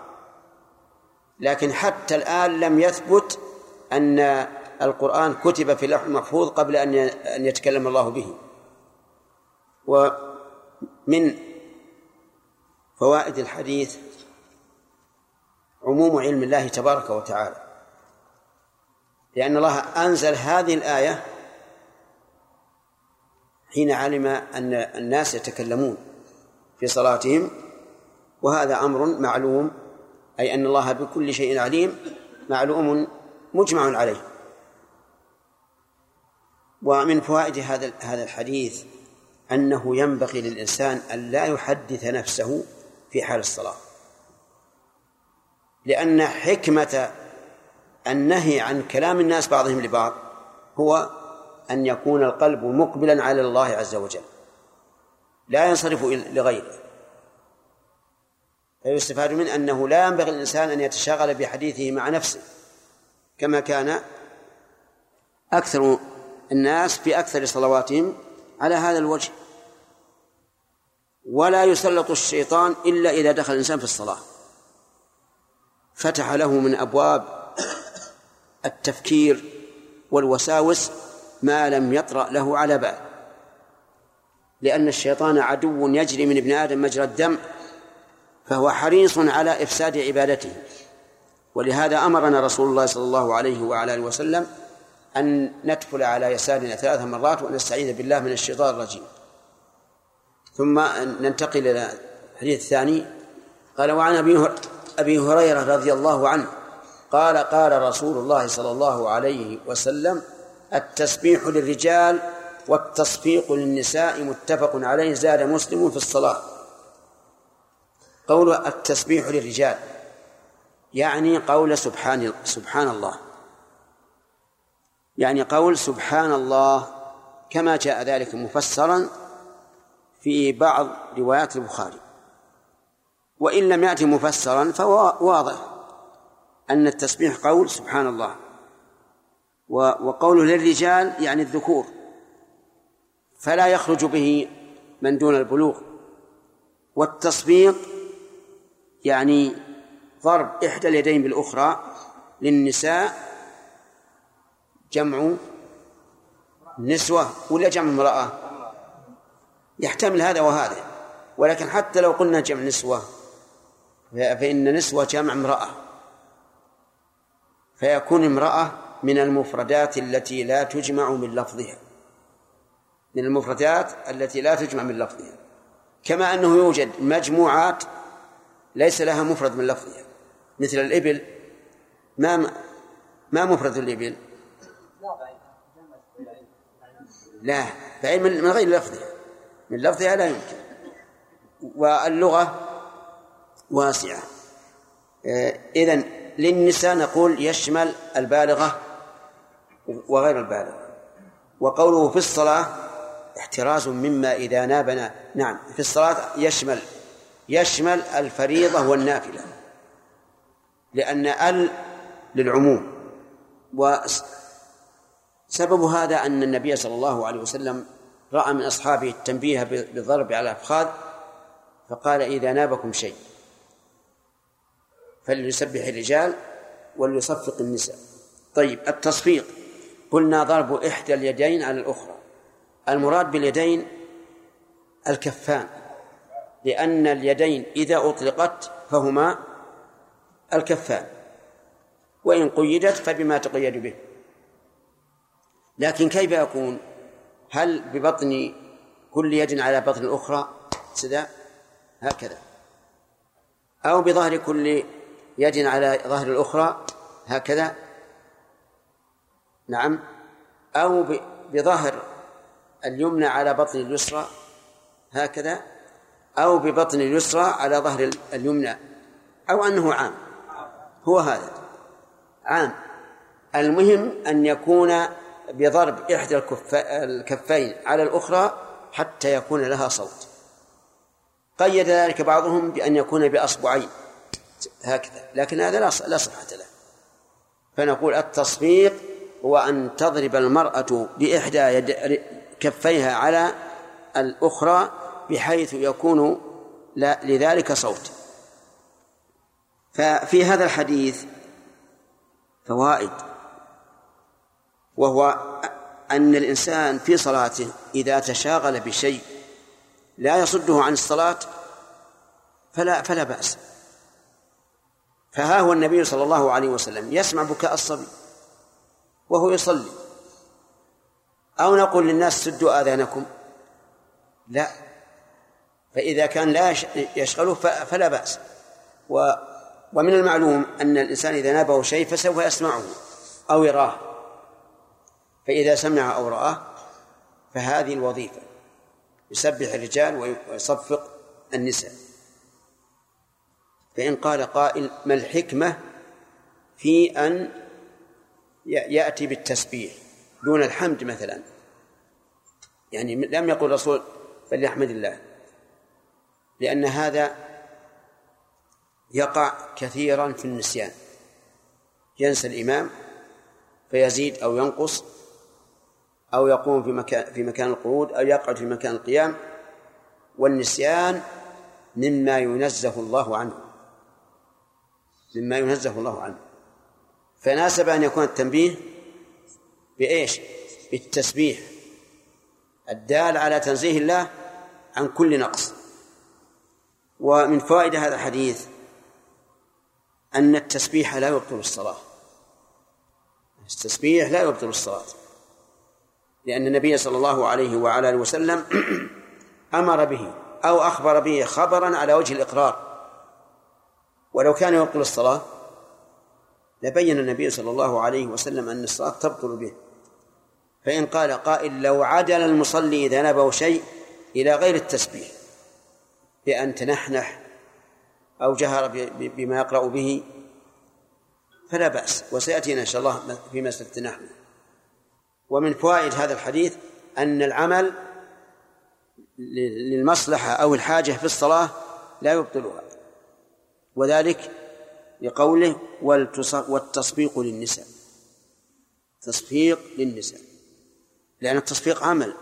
Speaker 1: لكن حتى الآن لم يثبت أن القرآن كتب في اللوح المحفوظ قبل أن أن يتكلم الله به. ومن فوائد الحديث عموم علم الله تبارك وتعالى. لأن الله أنزل هذه الآية حين علم أن الناس يتكلمون في صلاتهم وهذا أمر معلوم أي أن الله بكل شيء عليم معلوم مجمع عليه. ومن فوائد هذا هذا الحديث أنه ينبغي للإنسان أن لا يحدث نفسه في حال الصلاة. لأن حكمة النهي عن كلام الناس بعضهم لبعض هو أن يكون القلب مقبلا على الله عز وجل. لا ينصرف لغيره. فيستفاد من أنه لا ينبغي الإنسان أن يتشاغل بحديثه مع نفسه كما كان أكثر الناس في أكثر صلواتهم على هذا الوجه. ولا يسلط الشيطان إلا إذا دخل الإنسان في الصلاة. فتح له من أبواب التفكير والوساوس ما لم يطرأ له على بال لأن الشيطان عدو يجري من ابن آدم مجرى الدم فهو حريص على إفساد عبادته. ولهذا أمرنا رسول الله صلى الله عليه وعلى آله وسلم أن ندخل على يسارنا ثلاث مرات ونستعيذ بالله من الشيطان الرجيم. ثم ننتقل إلى الحديث الثاني. قال وعن أبي هريرة رضي الله عنه قال قال رسول الله صلى الله عليه وسلم التسبيح للرجال والتصفيق للنساء متفق عليه زاد مسلم في الصلاة. قول التسبيح للرجال يعني قول سبحان سبحان الله. يعني قول سبحان الله كما جاء ذلك مفسرا في بعض روايات البخاري. وإن لم يأتي مفسرا فهو واضح أن التسبيح قول سبحان الله. وقوله للرجال يعني الذكور. فلا يخرج به من دون البلوغ. والتصفيق يعني ضرب إحدى اليدين بالأخرى للنساء جمع نسوة ولا جمع امرأة؟ يحتمل هذا وهذا ولكن حتى لو قلنا جمع نسوة فإن نسوة جمع امرأة. فيكون امرأة من المفردات التي لا تجمع من لفظها. من المفردات التي لا تجمع من لفظها. كما أنه يوجد مجموعات ليس لها مفرد من لفظها. مثل الإبل ما ما مفرد الإبل؟ لا بعيد من غير لفظها. من لفظها لا يمكن. واللغة واسعة. إذن للنساء نقول يشمل البالغة وغير البالغة. وقوله في الصلاة احتراز مما إذا نابنا. نعم في الصلاة يشمل يشمل الفريضة والنافلة لأن ال للعموم وسبب هذا أن النبي صلى الله عليه وسلم رأى من أصحابه التنبيه بالضرب على الأفخاذ فقال إذا نابكم شيء فليسبح الرجال وليصفق النساء. طيب التصفيق. قلنا ضرب إحدى اليدين على الأخرى المراد باليدين الكفان. لأن اليدين إذا أطلقت فهما الكفان وإن قيدت فبما تقيد به. لكن كيف يكون هل ببطن كل يد على بطن الأخرى هكذا. أو بظهر كل يد على ظهر الأخرى؟ هكذا. نعم. أو بظهر اليمنى على بطن اليسرى؟ هكذا. أو ببطن اليسرى على ظهر اليمنى أو أنه عام. هو هذا. عام. المهم أن يكون بضرب إحدى الكفين على الأخرى حتى يكون لها صوت. قيد ذلك بعضهم بأن يكون بأصبعين. هكذا. لكن هذا لا صحة له. فنقول التصفيق هو أن تضرب المرأة بإحدى يد كفيها على الأخرى بحيث يكون لذلك صوت. ففي هذا الحديث فوائد وهو أن الإنسان في صلاته إذا تشاغل بشيء لا يصده عن الصلاة فلا فلا بأس. فها هو النبي صلى الله عليه وسلم يسمع بكاء الصبي وهو يصلي. أو نقول للناس سدوا آذانكم. لا. فإذا كان لا يشغله فلا بأس. و ومن المعلوم أن الإنسان إذا نابه شيء فسوف يسمعه أو يراه. فإذا سمع أو رآه فهذه الوظيفة. يسبح الرجال ويصفق النساء. فإن قال قائل ما الحكمة في أن يأتي بالتسبيح دون الحمد مثلا. يعني لم يقل الرسول فليحمد الله. لأن هذا يقع كثيرا في النسيان. ينسى الإمام فيزيد أو ينقص أو يقوم في مكان في مكان القعود أو يقعد في مكان القيام والنسيان مما ينزه الله عنه. مما ينزه الله عنه. فناسب أن يكون التنبيه بإيش؟ بالتسبيح. الدال على تنزيه الله عن كل نقص. ومن فوائد هذا الحديث أن التسبيح لا يبطل الصلاة. التسبيح لا يبطل الصلاة. لأن النبي صلى الله عليه وعلى آله وسلم [clears throat] أمر به أو أخبر به خبرا على وجه الإقرار. ولو كان يبطل الصلاة لبين النبي صلى الله عليه وسلم أن الصلاة تبطل به. فإن قال قائل لو عدل المصلي إذا نبه شيء إلى غير التسبيح. بأن تنحنح أو جهر بما يقرأ به فلا بأس. وسيأتينا إن شاء الله في مسألة التنحنح ومن فوائد هذا الحديث أن العمل للمصلحة أو الحاجة في الصلاة لا يبطلها. وذلك لقوله والتصفيق للنساء. تصفيق للنساء. لأن التصفيق عمل.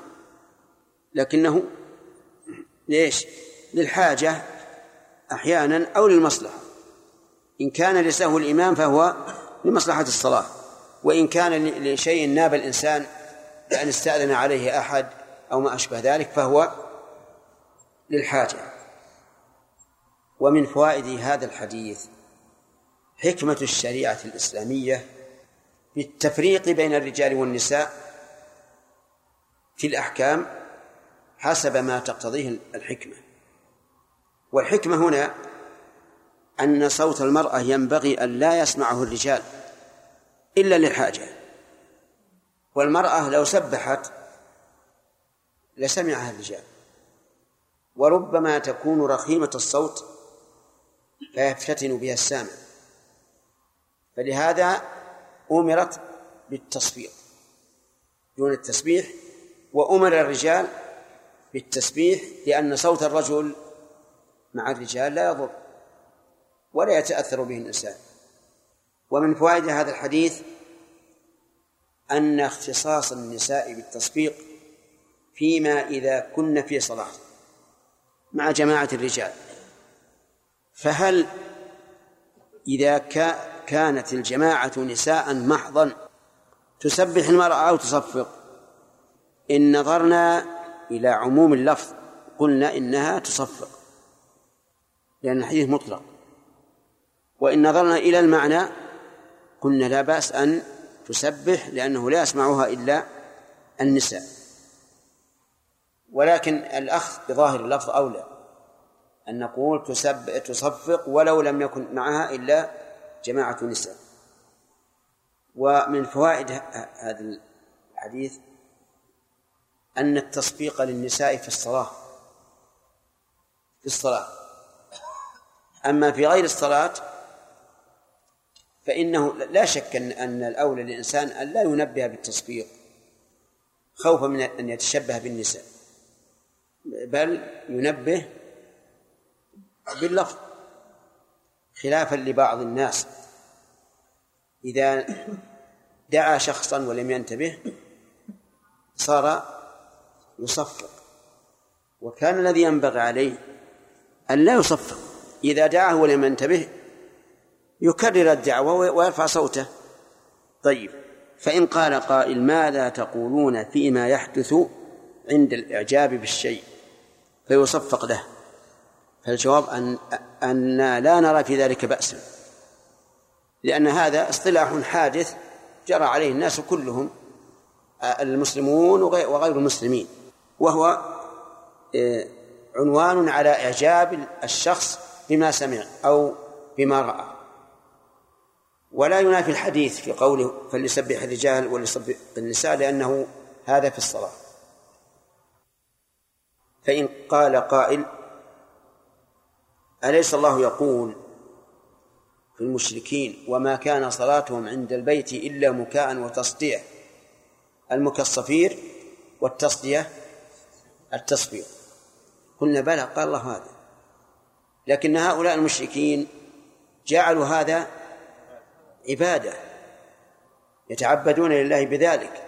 Speaker 1: لكنه ليش؟ للحاجة أحيانا أو للمصلحة. إن كان لسهو الإمام فهو لمصلحة الصلاة وإن كان لشيء ناب الإنسان بأن استأذن عليه أحد أو ما أشبه ذلك فهو للحاجة. ومن فوائد هذا الحديث حكمة الشريعة الإسلامية بالتفريق بين الرجال والنساء في الأحكام حسب ما تقتضيه الحكمة. والحكمة هنا أن صوت المرأة ينبغي أن لا يسمعه الرجال إلا للحاجة. والمرأة لو سبحت لسمعها الرجال. وربما تكون رخيمة الصوت فيفتتن بها السامع. فلهذا أمرت بالتصفيق دون التسبيح وأمر الرجال بالتسبيح لأن صوت الرجل مع الرجال لا يضر ولا يتأثر به الإنسان. ومن فوائد هذا الحديث أن اختصاص النساء بالتصفيق فيما إذا كن في صلاة مع جماعة الرجال. فهل إذا كانت الجماعة نساء محضا تسبح المرأة أو تصفق؟ إن نظرنا إلى عموم اللفظ قلنا إنها تصفق. لأن الحديث مطلق. وإن نظرنا إلى المعنى قلنا لا بأس أن تسبح لأنه لا يسمعها إلا النساء. ولكن الأخذ بظاهر اللفظ أولى. أن نقول تسب تصفق ولو لم يكن معها إلا جماعة نساء ومن فوائد هذا الحديث أن التصفيق للنساء في الصلاة في الصلاة. أما في غير الصلاة فإنه لا شك أن أن الأولى للإنسان أن لا ينبه بالتصفيق خوفا من أن يتشبه بالنساء بل ينبه باللفظ خلافا لبعض الناس. إذا دعا شخصا ولم ينتبه صار يصفق وكان الذي ينبغي عليه أن لا يصفق. إذا دعاه ولم ينتبه يكرر الدعوة ويرفع صوته. طيب فإن قال قائل ماذا تقولون فيما يحدث عند الإعجاب بالشيء؟ فيصفق له. فالجواب أن أن لا نرى في ذلك بأسا لأن هذا اصطلاح حادث جرى عليه الناس كلهم المسلمون وغير المسلمين. وهو آه، عنوان على إعجاب الشخص بما سمع أو بما رأى. ولا ينافي الحديث في قوله فليسبح الرجال وليسبح النساء لأنه هذا في الصلاة. فإن قال قائل أليس الله يقول في المشركين وما كان صلاتهم عند البيت إلا مكاء وتصديع؟ المكالصفير والتصدية التصفير. قلنا بلى قال الله هذا. لكن هؤلاء المشركين جعلوا هذا عبادة يتعبدون لله بذلك.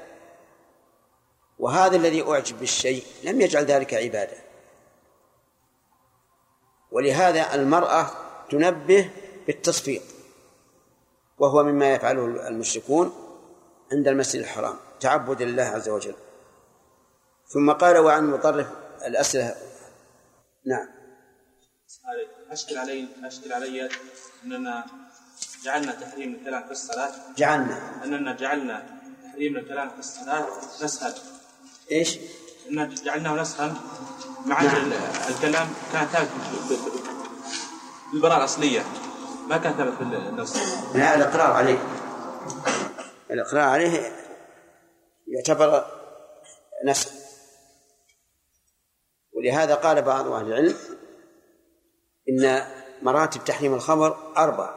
Speaker 1: وهذا الذي أعجب بالشيء لم يجعل ذلك عبادة. ولهذا المرأة تنبه بالتصفيق وهو مما يفعله المشركون عند المسجد الحرام تعبد لله عز وجل. ثم قال وعن مطرف الأسئلة نعم.
Speaker 3: أشكل علي أشكل علي أننا جعلنا تحريم الكلام في الصلاة.
Speaker 1: جعلنا.
Speaker 3: أننا جعلنا تحريم الكلام في الصلاة نسهل.
Speaker 1: إيش؟
Speaker 3: أن جعلناه نسخا مع نعم. الكلام كان ثابت بالبراءة الأصلية. ما كان ثابت في النص.
Speaker 1: لا الإقرار عليه. الإقرار عليه يعتبر نسخ ولهذا قال بعض أهل العلم إن مراتب تحريم الخمر أربع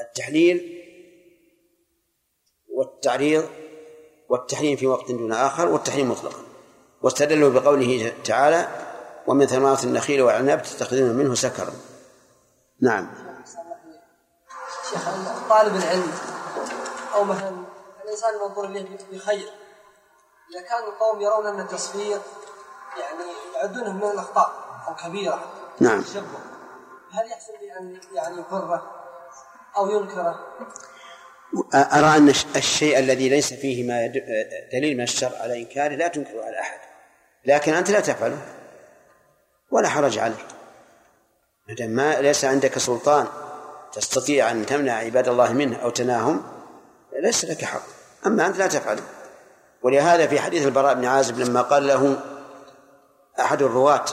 Speaker 1: التحليل والتعريض والتحريم في وقت دون آخر والتحريم مطلقا. واستدلوا بقوله تعالى ومن ثمرات النخيل والعنب تتخذون منه سكرا نعم.
Speaker 2: شيخ طالب العلم أو مثلا الإنسان المنظور إليه بخير إذا كان القوم يرون أن التصفير يعني يعدونه من الأخطاء الكبيرة.
Speaker 1: نعم.
Speaker 2: تشبه هل يحسن بان يعني يقره أو ينكره؟
Speaker 1: أرى أن الشيء الذي ليس فيه ما دليل من الشرع على إنكاره لا تنكره على أحد. لكن أنت لا تفعله. ولا حرج عليك. ما ليس عندك سلطان تستطيع أن تمنع عباد الله منه أو تناهم ليس لك حق. أما أنت لا تفعله. ولهذا في حديث البراء بن عازب لما قال له أحد الرواة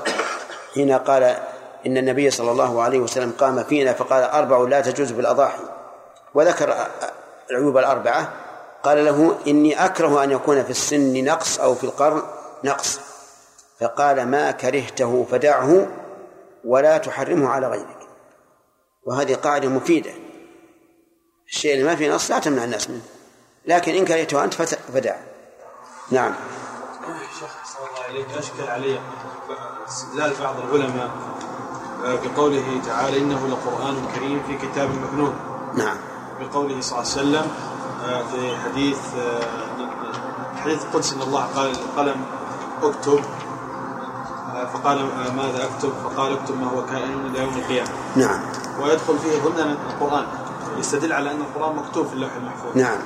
Speaker 1: حين قال إن النبي صلى الله عليه وسلم قام فينا فقال أربع لا تجوز بالأضاحي. وذكر العيوب الأربعة. قال له إني أكره أن يكون في السن نقص أو في القرن نقص. فقال ما كرهته فدعه ولا تحرمه على غيرك. وهذه قاعدة مفيدة. الشيء اللي ما فيه نص لا تمنع الناس منه. لكن إن كرهته أنت فدع. نعم.
Speaker 3: شيخ صلى الله عليك أشكل علي استدلال بعض العلماء. بقوله تعالى إنه لقرآن كريم في كتاب مكنون.
Speaker 1: نعم.
Speaker 3: بقوله صلى الله عليه وسلم آه، في حديث آه، حديث القدس إن الله قال القلم أكتب. آه، فقال آه، ماذا أكتب؟ فقال أكتب ما هو كائن إلى يوم القيامة.
Speaker 1: نعم.
Speaker 3: ويدخل فيه ضمن القرآن يستدل على أن القرآن مكتوب في اللوح المحفوظ.
Speaker 1: نعم.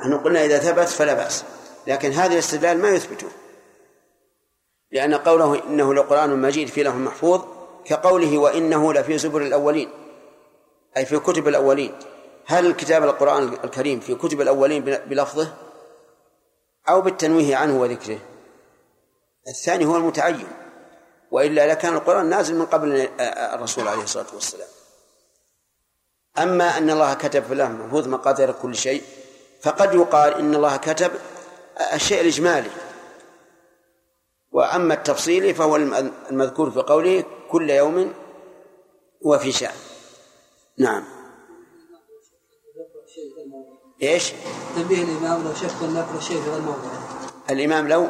Speaker 1: نحن قلنا إذا ثبت فلا بأس لكن هذا الاستدلال ما يثبته لأن قوله إنه لقرآن مجيد في له محفوظ كقوله وإنه لفي زبر الأولين أي في كتب الأولين. هل كتاب القرآن الكريم في كتب الأولين بلفظه أو بالتنويه عنه وذكره؟ الثاني هو المتعين وإلا لكان القرآن نازل من قبل الرسول عليه الصلاة والسلام. أما أن الله كتب في الله محفوظ مقادير كل شيء فقد يقال إن الله كتب الشيء الإجمالي. وأما التفصيلي فهو الم- المذكور في قوله كل يوم هو في شأن. نعم. إيش؟
Speaker 2: تنبيه الإمام لو شك أن يقرأ شيء في غير موضع.
Speaker 1: الإمام لو؟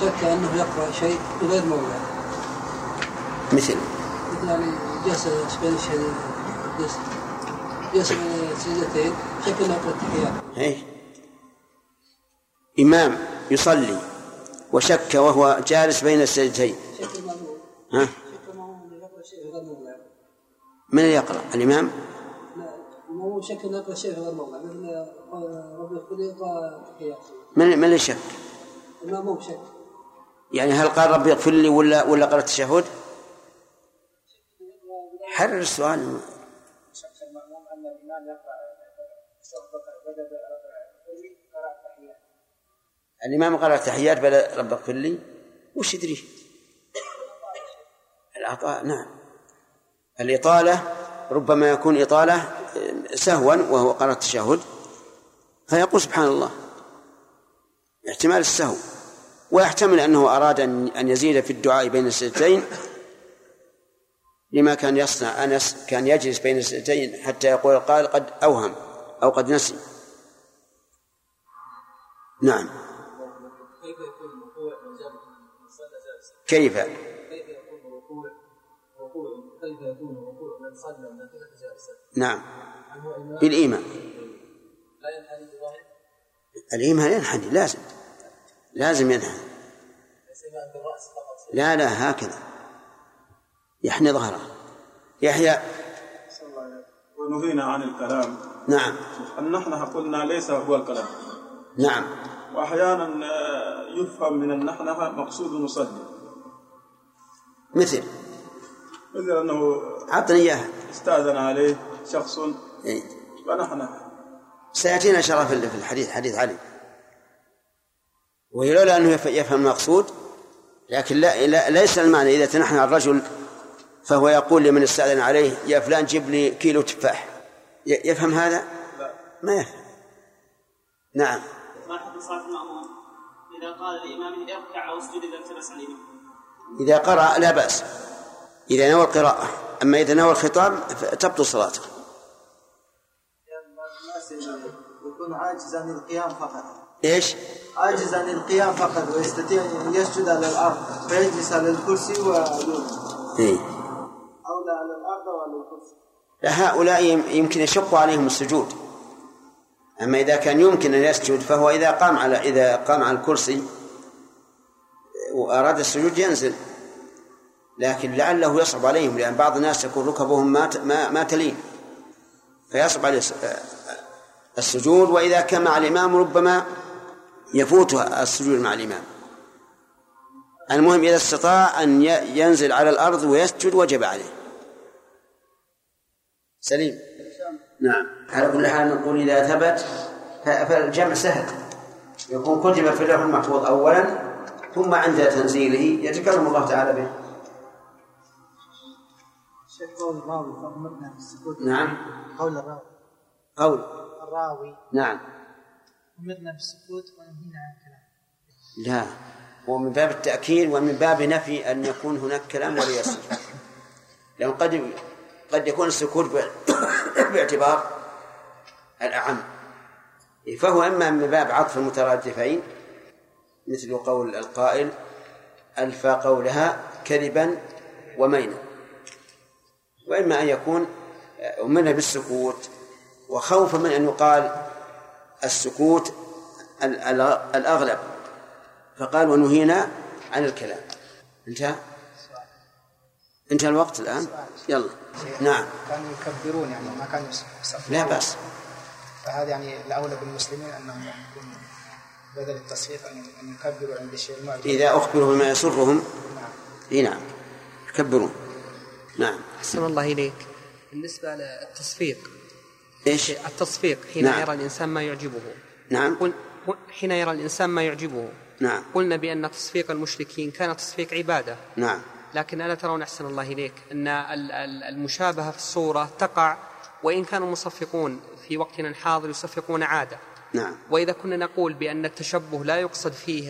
Speaker 2: شك أنه يقرأ شيء في غير موضع.
Speaker 1: مثل؟
Speaker 2: مثل يعني جلس بين الشهادتين جلس جلس بين السجدتين شك أنه يقرأ التحيات.
Speaker 1: إيه؟ إمام يصلي وشك وهو جالس بين السجدتين. ها
Speaker 2: شك المأمون أنه يقرأ شيء في غير موضع
Speaker 1: من يقرأ؟ الإمام؟
Speaker 2: المأمون شك أنه يقرأ شيء في غير موضع
Speaker 1: من من اللي شك؟
Speaker 2: المأمون شك
Speaker 1: يعني هل قال ربي اغفر لي ولا ولا قرأ التشهد حرر السؤال.
Speaker 5: أن الإمام
Speaker 1: قرأ التحيات بلا رب اغفر لي. وش يدري العطاء نعم. الإطالة ربما يكون إطالة سهوا وهو قرأ التشهد فيقول سبحان الله احتمال السهو ويحتمل أنه أراد أن أن يزيد في الدعاء بين السجدتين لما كان يصنع أن يس كان يجلس بين السجدتين حتى يقول القائل قد أوهم أو قد نسي. نعم.
Speaker 7: كيف يكون الوقوع من جانب من صلى جالسا؟
Speaker 1: كيف
Speaker 7: كيف يكون الوقوع وقوع كيف يكون وقوع من صلى النافلة جالسا؟
Speaker 1: نعم. بالإيمان.
Speaker 7: لا ينحني بظاهر
Speaker 1: الإيمان ينحني لازم. لازم ينحني. لا لا هكذا. يحني ظهره. يحيى
Speaker 8: ونهينا عن الكلام.
Speaker 1: نعم.
Speaker 8: النحنة قلنا ليس هو الكلام.
Speaker 1: نعم.
Speaker 8: وأحيانا آه، يفهم من النحنة مقصود المصلي
Speaker 1: مثل.
Speaker 8: مثل أنه
Speaker 1: أعطني إياها.
Speaker 8: استأذن عليه شخص.
Speaker 1: إيه.
Speaker 8: فنحن
Speaker 1: سيأتينا الله في الحديث حديث علي. وهي لولا أنه يف- يفهم المقصود لكن لا, لا ليس المعنى إذا تنحنى الرجل فهو يقول لمن استأذن عليه يا فلان جيب لي كيلو تفاح. يفهم هذا؟ ما يفهم. نعم.
Speaker 6: ما حكم صلاة المأموم إذا قال لإمامه اركع أو اسجد إذا التبس الإمام
Speaker 1: إذا قرأ لا بأس. إذا نوى القراءة أما إذا نوى الخطاب فتبطل صلاته.
Speaker 9: يكون عاجز عن القيام فقط.
Speaker 1: إيش؟
Speaker 9: عاجز عن القيام فقط ويستطيع أن يسجد على الأرض فيجلس على الكرسي ويدور.
Speaker 1: إيه؟
Speaker 9: أو لا على الأرض أو على الكرسي.
Speaker 1: لا هؤلاء يم- يمكن يشق عليهم السجود. أما إذا كان يمكن أن يسجد فهو إذا قام على إذا قام على الكرسي وأراد السجود ينزل. لكن لعله يصعب عليهم لأن بعض الناس يكون ركبهم ما ما ما تلين. فيصعب عليه الس- السجود وإذا كان مع الإمام ربما يفوت السجود مع الإمام. المهم إذا استطاع أن ينزل على الأرض ويسجد وجب عليه. سليم. نعم. على كل حال نقول إذا ثبت فالجمع سهل. يكون كتب في اللوح المحفوظ أولا ثم عند تنزيله يتكلم الله تعالى به.
Speaker 5: قول الراوي فأمرنا بالسكوت
Speaker 1: نعم.
Speaker 5: قول الراوي.
Speaker 1: قول.
Speaker 5: الراوي.
Speaker 1: نعم.
Speaker 5: أمرنا بالسكوت ونهينا عن الكلام.
Speaker 1: لا. هو من باب التأكيد ومن باب نفي أن يكون هناك كلام ولا يصير لأن قد قد يكون السكوت [coughs] باعتبار الأعم. فهو إما من باب عطف المترادفين مثل قول القائل ألفى قولها كذبا ومينا. وإما أن يكون أمرنا بالسكوت. وخوفا من أن يقال السكوت الأغلب. فقال ونهينا عن الكلام. انتهى؟ انتهى الوقت الآن؟ يلا. نعم.
Speaker 5: كانوا يكبرون يعني ما كانوا يصفقون
Speaker 1: لا بأس.
Speaker 5: فهذا يعني الأولى بالمسلمين أنهم يكونوا بدل التصفيق أن يكبروا عند الشيء المعجب
Speaker 1: إذا أخبروا بما يسرهم.
Speaker 5: نعم.
Speaker 1: إي نعم. يكبرون. نعم.
Speaker 10: أحسن الله إليك. بالنسبة للتصفيق
Speaker 1: إيش؟
Speaker 10: التصفيق حين
Speaker 1: نعم.
Speaker 10: يرى الإنسان ما يعجبه.
Speaker 1: نعم.
Speaker 10: قل حين يرى الإنسان ما يعجبه.
Speaker 1: نعم.
Speaker 10: قلنا بأن تصفيق المشركين كان تصفيق عبادة.
Speaker 1: نعم.
Speaker 10: لكن ألا ترون أحسن الله إليك أن ال- ال- المشابهة في الصورة تقع وإن كانوا المصفقون في وقتنا الحاضر يصفقون عادة.
Speaker 1: نعم.
Speaker 10: وإذا كنا نقول بأن التشبه لا يقصد فيه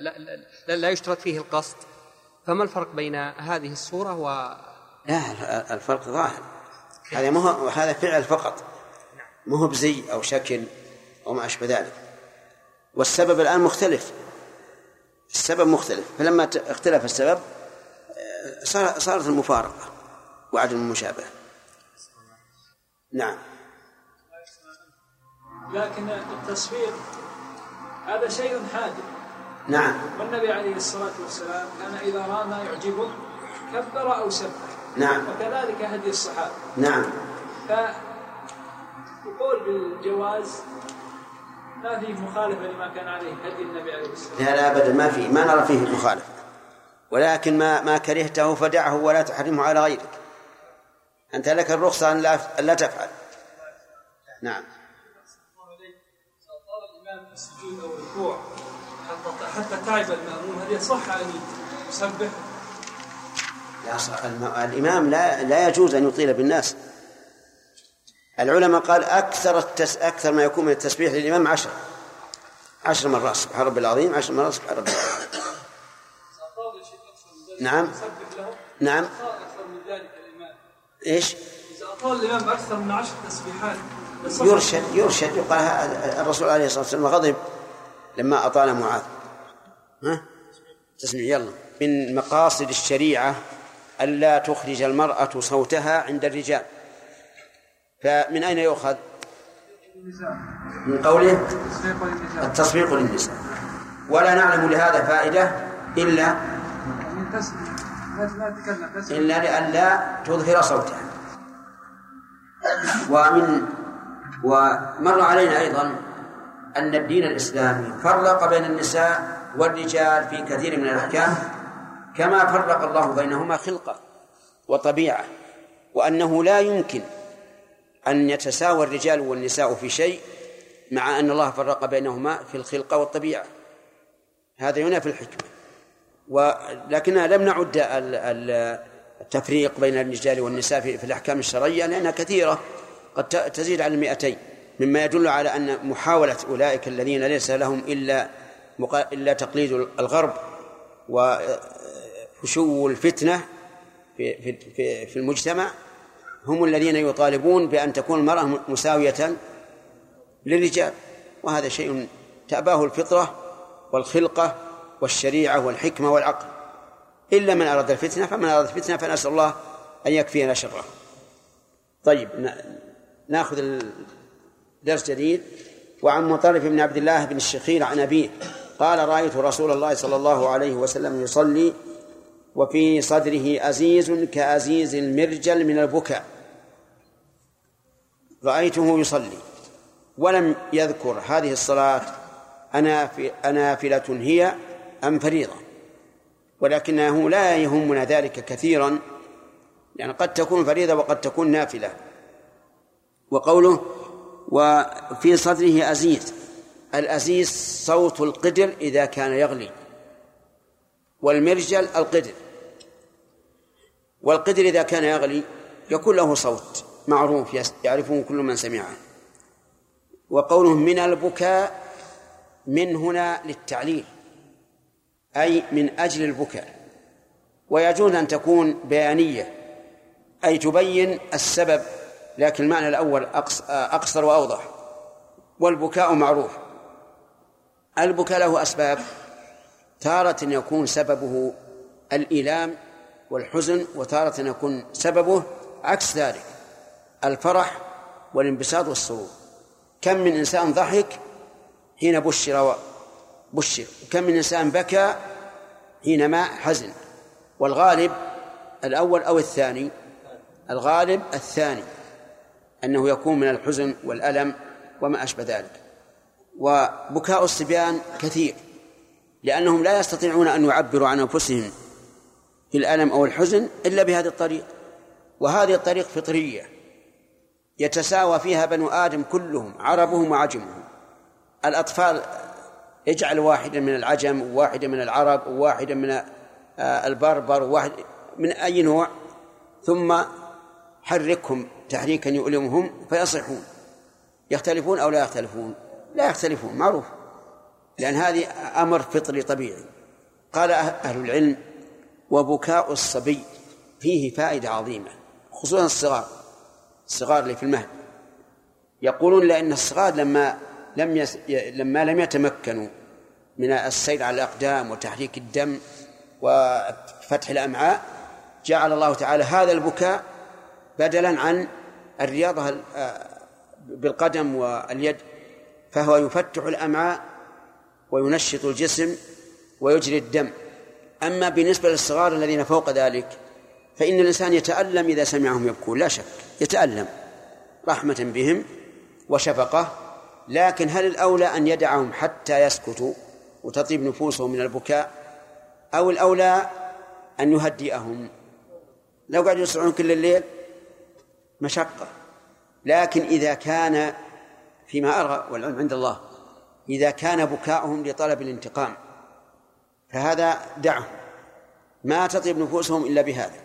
Speaker 10: لا, لا, لا يشترط فيه القصد فما الفرق بين هذه الصورة و
Speaker 1: لا الفرق ظاهر. هذا ما هو هذا فعل فقط. ما هو بزي أو شكل أو ما أشبه ذلك. والسبب الآن مختلف. السبب مختلف. فلما ت- اختلف السبب آه، صار- صارت المفارقة وعدم المشابهة. نعم.
Speaker 11: لكن التصوير هذا شيء حادث.
Speaker 1: نعم.
Speaker 11: والنبي عليه الصلاة والسلام كان إذا رأى ما يعجبه كبر أو سبح.
Speaker 1: نعم.
Speaker 11: وكذلك هدي الصحابة.
Speaker 1: نعم.
Speaker 11: فالقول بالجواز ما فيه مخالفة لما كان عليه هدي النبي عليه الصلاة
Speaker 1: لا لا ابدا. ما في ما نرى فيه مخالفة. ولكن ما ما كرهته فدعه ولا تحرمه على غيرك. أنت لك الرخصة أن لا أن لا تفعل. نعم.
Speaker 11: طال الإمام السجود أو الركوع حتى تعب المأموم هل يصح أن يسبح؟
Speaker 1: لا صح. الإمام لا لا يجوز أن يطيل بالناس. العلماء قال أكثر التس أكثر ما يكون من التسبيح للإمام عشر. عشر مرات. سبحان ربي العظيم. عشر مرات سبحان ربي. العظيم نعم. نعم.
Speaker 11: أكثر من ذلك الإمام
Speaker 1: إيش؟
Speaker 11: إذا أطال الإمام أكثر من عشر تسبيحات
Speaker 1: يرشد يرشد. يقال الرسول عليه الصلاة والسلام غضب لما أطال معاذ. تسمع يلا. من مقاصد الشريعة ألا تخرج المرأة صوتها عند الرجال. فمن أين يؤخذ؟ من قوله؟ التصفيق للنساء. ولا نعلم لهذا فائدة إلا إلا لئلا تظهر صوتها. ومن ومر علينا أيضا أن الدين الإسلامي فرق بين النساء والرجال في كثير من الأحكام كما فرق الله بينهما خلقة وطبيعة وأنه لا يمكن أن يتساوى الرجال والنساء في شيء مع أن الله فرق بينهما في الخلقة والطبيعة. هذا ينافي الحكمة. ولكننا لم نعد ال- ال- التفريق بين الرجال والنساء في, الأحكام الشرعية لأنها كثيرة قد تزيد على المئتين مما يدل على أن محاولة أولئك الذين ليس لهم إلا إلا تقليد الغرب وفشو الفتنة في, في, في, المجتمع. هم الذين يطالبون بأن تكون المرأة مساوية للرجال وهذا شيء تأباه الفطرة والخلقة والشريعة والحكمة والعقل. إلا من أراد الفتنة فمن أراد الفتنة فنسأل الله أن يكفينا شره. طيب نأخذ درس جديد. وعن مطرف بن عبد الله بن الشخير عن أبيه. قال رأيت رسول الله صلى الله عليه وسلم يصلي وفي صدره أزيز كأزيز المرجل من البكاء. رأيته يصلي ولم يذكر هذه الصلاة أناف- أنافلة هي أم فريضة. ولكنه لا يهمنا ذلك كثيرا يعني قد تكون فريضة وقد تكون نافلة. وقوله وفي صدره أزيز الأزيز صوت القدر إذا كان يغلي والمرجل القدر والقدر إذا كان يغلي يكون له صوت معروف يعرفه كل من سمعه. وقوله من البكاء من هنا للتعليل أي من أجل البكاء. ويجوز أن تكون بيانية أي تبين السبب لكن المعنى الأول أقص- أقصر وأوضح. والبكاء معروف. البكاء له أسباب. تارة يكون سببه الإيلام والحزن وتارة يكون سببه عكس ذلك الفرح والانبساط والسرور. كم من إنسان ضحك حين بشر بشر كم من إنسان بكى حينما حزن. والغالب الأول أو الثاني الغالب الثاني أنه يكون من الحزن والألم وما أشبه ذلك. وبكاء الصبيان كثير لأنهم لا يستطيعون أن يعبروا عن أنفسهم في الألم أو الحزن إلا بهذه الطريق. وهذه الطريق فطرية يتساوى فيها بنو آدم كلهم عربهم وعجمهم. الأطفال اجعل واحدا من العجم وواحدا من العرب وواحدا من آه، البربر وواحد من أي نوع ثم حركهم تحريكا يؤلمهم فيصيحون. يختلفون أو لا يختلفون؟ لا يختلفون معروف. لأن هذه أمر فطري طبيعي. قال أه- أهل العلم وبكاء الصبي فيه فائدة عظيمة خصوصا الصغار الصغار اللي في المهد. يقولون لأن الصغار لما لم يس... لما لم يتمكنوا من السير على الأقدام وتحريك الدم وفتح الأمعاء جعل الله تعالى هذا البكاء بدلا عن الرياضة ال- آه، بالقدم واليد. فهو يفتح الأمعاء وينشط الجسم ويجري الدم. أما بالنسبة للصغار الذين فوق ذلك فإن الإنسان يتألم إذا سمعهم يبكون لا شك يتألم رحمة بهم وشفقة لكن هل الأولى أن يدعهم حتى يسكتوا وتطيب نفوسهم من البكاء أو الأولى أن يهدئهم؟ لو قعدوا يصرعون كل الليل مشقة لكن إذا كان فيما أرى والعلم عند الله إذا كان بكاؤهم لطلب الانتقام فهذا دعهم ما تطيب نفوسهم إلا بهذا.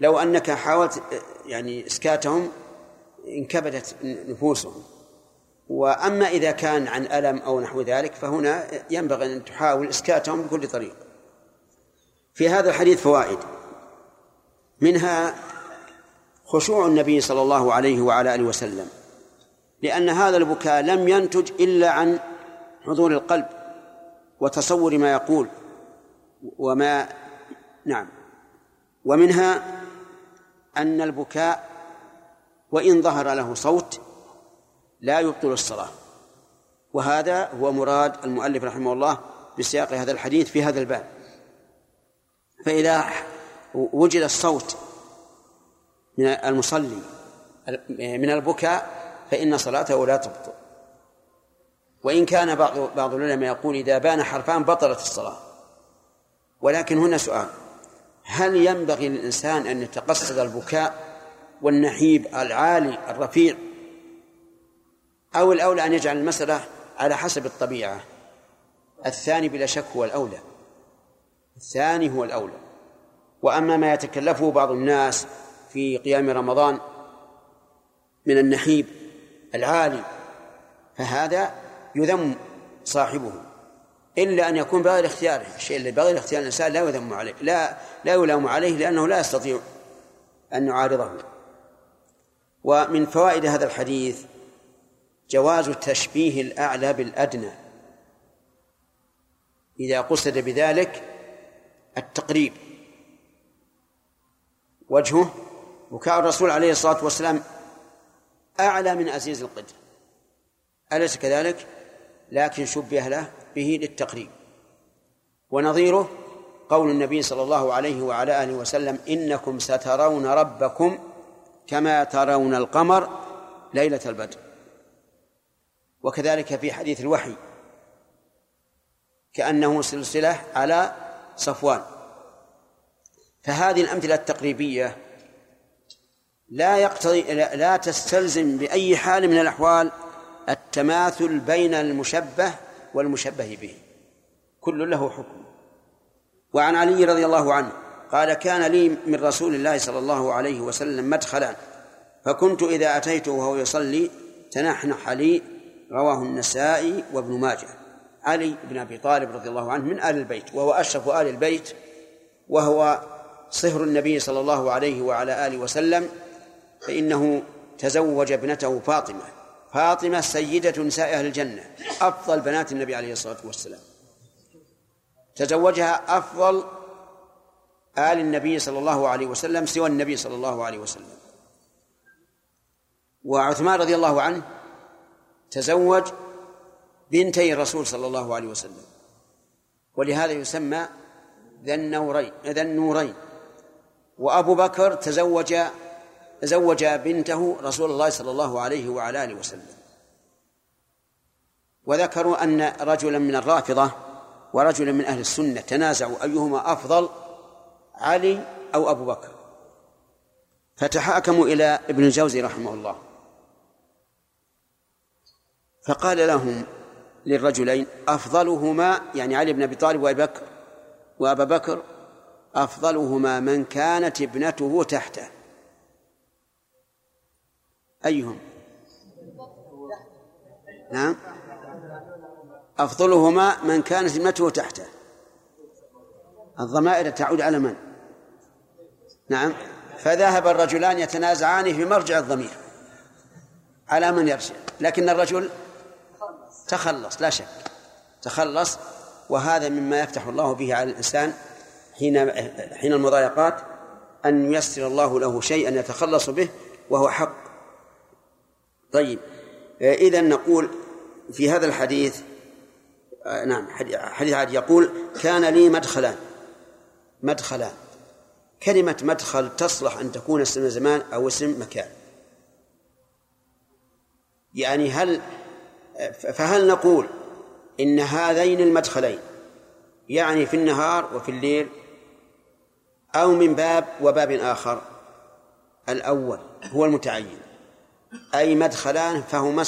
Speaker 1: لو أنك حاولت يعني إسكاتهم انكبدت نفوسهم. وأما إذا كان عن ألم أو نحو ذلك فهنا ينبغي أن تحاول إسكاتهم بكل طريق. في هذا الحديث فوائد. منها خشوع النبي صلى الله عليه وعلى آله وسلم. لأن هذا البكاء لم ينتج إلا عن حضور القلب وتصور ما يقول وما نعم. ومنها أن البكاء وإن ظهر له صوت لا يبطل الصلاة. وهذا هو مراد المؤلف رحمه الله بسياق هذا الحديث في هذا الباب. فإذا وجد الصوت من المصلي من البكاء فإن صلاته لا تبطل. وإن كان بعض بعض العلماء يقول إذا بان حرفان بطلت الصلاة. ولكن هنا سؤال. هل ينبغي للإنسان أن يتقصد البكاء والنحيب العالي الرفيع أو الأولى أن يجعل المسألة على حسب الطبيعة؟ الثاني بلا شك هو الأولى. الثاني هو الأولى. وأما ما يتكلفه بعض الناس في قيام رمضان من النحيب العالي فهذا يذم صاحبه. إلا أن يكون بغير اختياره الشيء اللي بغير اختيار الإنسان لا يذم عليه لا لا يلام عليه لأنه لا يستطيع أن يعارضه. ومن فوائد هذا الحديث جواز تشبيه الأعلى بالأدنى. إذا قصد بذلك التقريب. وجهه بكاء الرسول عليه الصلاة والسلام أعلى من عزيز القدر. أليس كذلك؟ لكن شبه له به للتقريب. ونظيره قول النبي صلى الله عليه وعلى آله وسلم إنكم سترون ربكم كما ترون القمر ليلة البدر. وكذلك في حديث الوحي كأنه سلسلة على صفوان. فهذه الأمثلة التقريبية لا يقتضي لا تستلزم بأي حال من الأحوال التماثل بين المشبه والمشبه به. كل له حكم. وعن علي رضي الله عنه قال كان لي من رسول الله صلى الله عليه وسلم مدخلا فكنت إذا أتيته وهو يصلي تنحنح لي. رواه النسائي وابن ماجه. علي بن أبي طالب رضي الله عنه من آل البيت وهو أشرف آل البيت وهو صهر النبي صلى الله عليه وعلى آله وسلم. فإنه تزوج ابنته فاطمة. فاطمة سيدة نساء أهل الجنة أفضل بنات النبي عليه الصلاة والسلام. تزوجها أفضل آل النبي صلى الله عليه وسلم سوى النبي صلى الله عليه وسلم. وعثمان رضي الله عنه تزوج بنتي الرسول صلى الله عليه وسلم. ولهذا يسمى ذا النورين ذا النورين. وأبو بكر تزوج تزوج بنته رسول الله صلى الله عليه وعلى آله وسلم. وذكروا أن رجلا من الرافضة ورجلا من أهل السنة تنازعوا أيهما أفضل علي أو أبو بكر. فتحاكموا إلى ابن الجوزي رحمه الله. فقال لهم للرجلين أفضلهما يعني علي بن أبي طالب وأبي بكر وأبا بكر أفضلهما من كانت ابنته تحته. أيهم؟ نعم. أفضلهما من كانت ابنته تحته الضمائر تعود على من؟ نعم. فذهب الرجلان يتنازعان في مرجع الضمير. على من يرجع؟ لكن الرجل تخلص لا شك. تخلص وهذا مما يفتح الله به على الإنسان حين حين المضايقات أن ييسر الله له شيئا يتخلص به وهو حق. طيب إذا نقول في هذا الحديث نعم حديث عادي يقول كان لي مدخلان مدخلان. كلمة مدخل تصلح أن تكون اسم زمان أو اسم مكان. يعني هل فهل نقول إن هذين المدخلين يعني في النهار وفي الليل أو من باب وباب آخر الأول هو المتعين؟ أي مدخلان فهما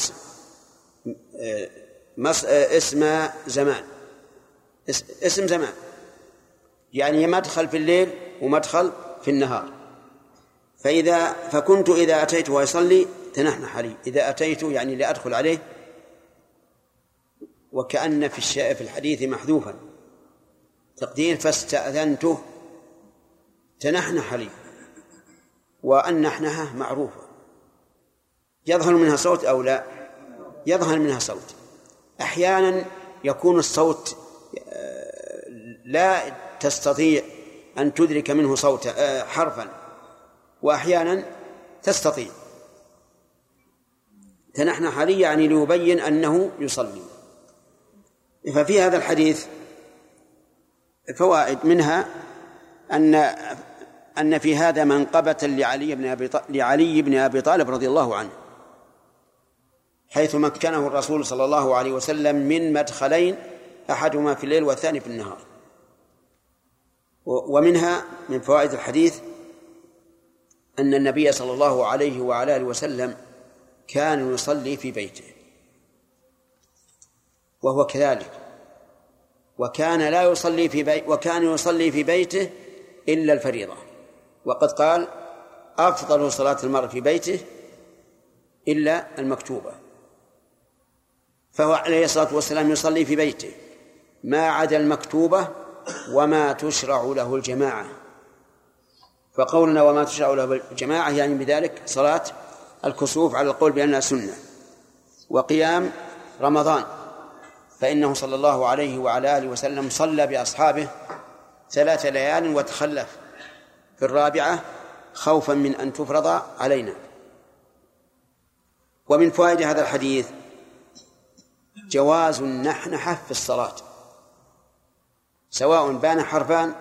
Speaker 1: مس... اسم زمان. اسم زمان. يعني مدخل في الليل ومدخل في النهار. فإذا فكنت إذا أتيت ويصلي تنحنح علي إذا أتيت يعني لأدخل عليه وكأن في في الحديث محذوفا. تقدير فاستأذنته تنحنح لي وأن معروفة. يظهر منها صوت أو لا؟ يظهر منها صوت. أحيانا يكون الصوت آه، لا تستطيع أن تدرك منه صوتا آه، حرفا. وأحيانا تستطيع. تنحنح لي يعني ليبين أنه يصلي. ففي هذا الحديث فوائد منها أن أن في هذا منقبة لعلي بن أبي لعلي بن أبي طالب رضي الله عنه. حيث مكنه الرسول صلى الله عليه وسلم من مدخلين أحدهما في الليل والثاني في النهار. ومنها من فوائد الحديث أن النبي صلى الله عليه وعلى آله وسلم كان يصلي في بيته. وهو كذلك. وكان لا يصلي في بيت وكان يصلي في بيته إلا الفريضة. وقد قال أفضل صلاة المرء في بيته إلا المكتوبة. فهو عليه الصلاة والسلام يصلي في بيته. ما عدا المكتوبة وما تشرع له الجماعة. فقولنا وما تشرع له الجماعة يعني بذلك صلاة الكسوف على القول بأنها سنة وقيام رمضان. فإنه صلى الله عليه وعلى آله وسلم صلى بأصحابه ثلاث ليال وتخلف. في الرابعة خوفا من أن تفرض علينا. ومن فوائد هذا الحديث جواز النحنحة في الصلاة. سواء بان حرفان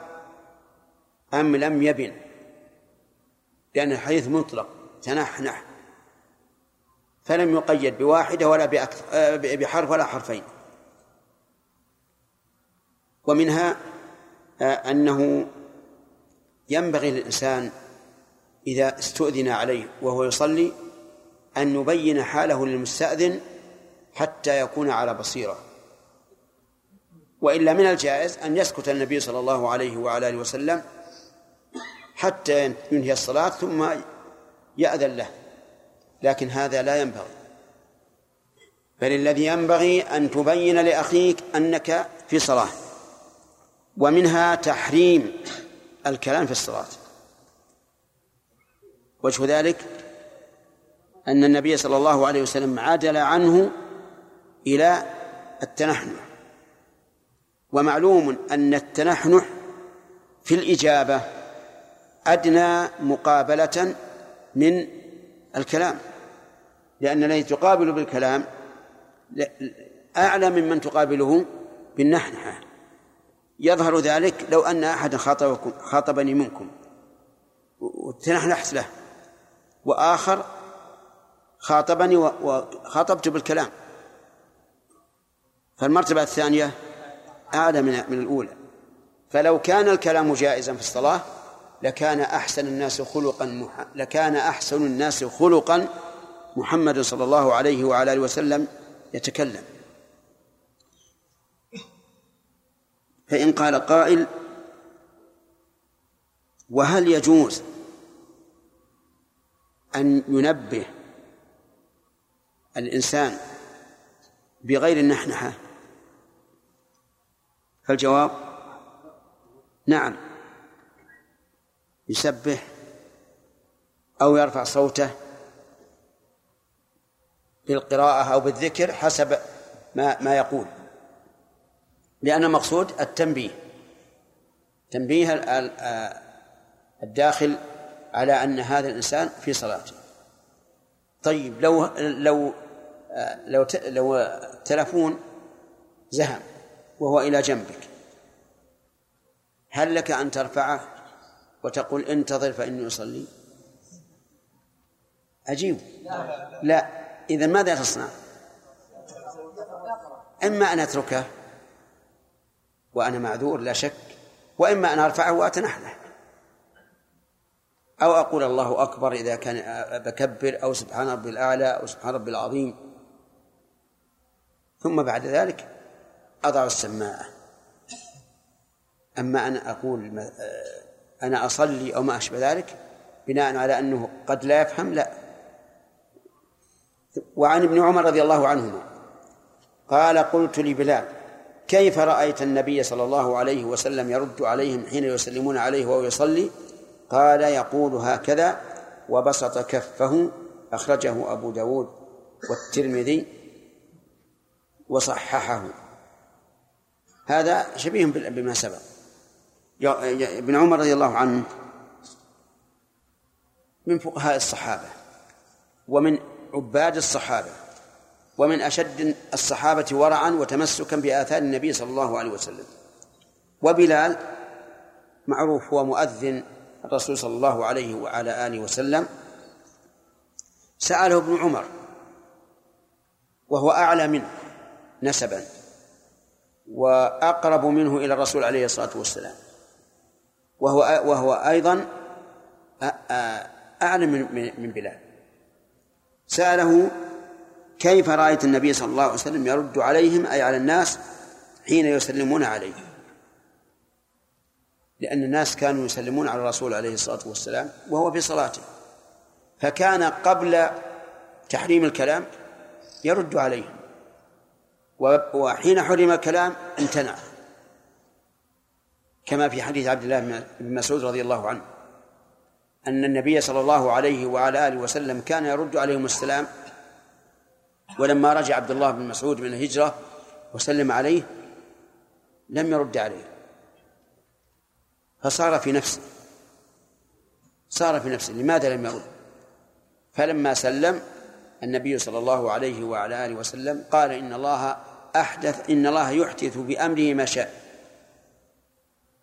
Speaker 1: أم لم يبن. لأن الحديث مطلق تنحنح. فلم يقيد بواحدة ولا بأكثر آه، بحرف ولا حرفين. ومنها آه، أنه ينبغي للإنسان إذا استؤذن عليه وهو يصلي أن يبين حاله للمستأذن حتى يكون على بصيرة. وإلا من الجائز أن يسكت النبي صلى الله عليه وعلى آله وسلم حتى ينهي الصلاة ثم يأذن له. لكن هذا لا ينبغي. بل الذي ينبغي أن تبين لأخيك أنك في صلاة. ومنها تحريم الكلام في الصلاة. وجه ذلك أن النبي صلى الله عليه وسلم عدل عنه إلى التنحنح. ومعلوم أن التنحنح في الإجابة أدنى مقابلة من الكلام لأن الذي تقابل بالكلام أعلى ممن تقابله بالنحنحة. يظهر ذلك لو أن أحدا خاطبكم خاطبني منكم وتنحنحت له وآخر خاطبني وخاطبت بالكلام. فالمرتبة الثانية أعلى من من الأولى. فلو كان الكلام جائزا في الصلاة لكان أحسن الناس خلقا لكان أحسن الناس خلقا محمد صلى الله عليه وعلى آله وسلم يتكلم. فإن قال قائل وهل يجوز أن ينبه الإنسان بغير النحنحة؟ فالجواب نعم. يسبح أو يرفع صوته بالقراءة أو بالذكر حسب ما ما يقول. لأن المقصود التنبيه. تنبيه الداخل على أن هذا الإنسان في صلاته. طيب لو لو لو لو تلفون زهم. وهو إلى جنبك. هل لك أن ترفعه وتقول انتظر فإني أصلي؟ عجيب لا. إذا ماذا تصنع؟ إما أن أتركه وأنا معذور لا شك وإما أن أرفعه وأتنحنح أو أقول الله أكبر إذا كان بكبر أو سبحان ربي الأعلى أو سبحان ربي العظيم. ثم بعد ذلك أضع السماعة أما أنا أقول أنا أصلي أو ما أشبه ذلك بناء على أنه قد لا يفهم لا. وعن ابن عمر رضي الله عنهما قال قلت لبلال كيف رأيت النبي صلى الله عليه وسلم يرد عليهم حين يسلمون عليه وهو يصلي؟ قال يقول هكذا وبسط كفه أخرجه أبو داود والترمذي وصححه. هذا شبيه بما سبق. ابن عمر رضي الله عنه من فقهاء الصحابة ومن عباد الصحابة ومن أشد الصحابة ورعا وتمسكا بآثار النبي صلى الله عليه وسلم. وبلال معروف هو مؤذن الرسول صلى الله عليه وعلى آله وسلم. سأله ابن عمر وهو أعلى منه نسبا. وأقرب منه إلى الرسول عليه الصلاة والسلام. وهو وهو أيضا أعلم من بلال. سأله كيف رأيت النبي صلى الله عليه وسلم يرد عليهم أي على الناس حين يسلمون عليه؟ لأن الناس كانوا يسلمون على الرسول عليه الصلاة والسلام وهو في صلاته. فكان قبل تحريم الكلام يرد عليهم. وحين حرم الكلام امتنع. كما في حديث عبد الله بن مسعود رضي الله عنه أن النبي صلى الله عليه وعلى آله وسلم كان يرد عليهم السلام ولما رجع عبد الله بن مسعود من الهجرة وسلم عليه لم يرد عليه. فصار في نفسه صار في نفسه لماذا لم يرد؟ فلما سلم النبي صلى الله عليه وعلى آله وسلم قال إن الله أحدث إن الله يحدث بأمره ما شاء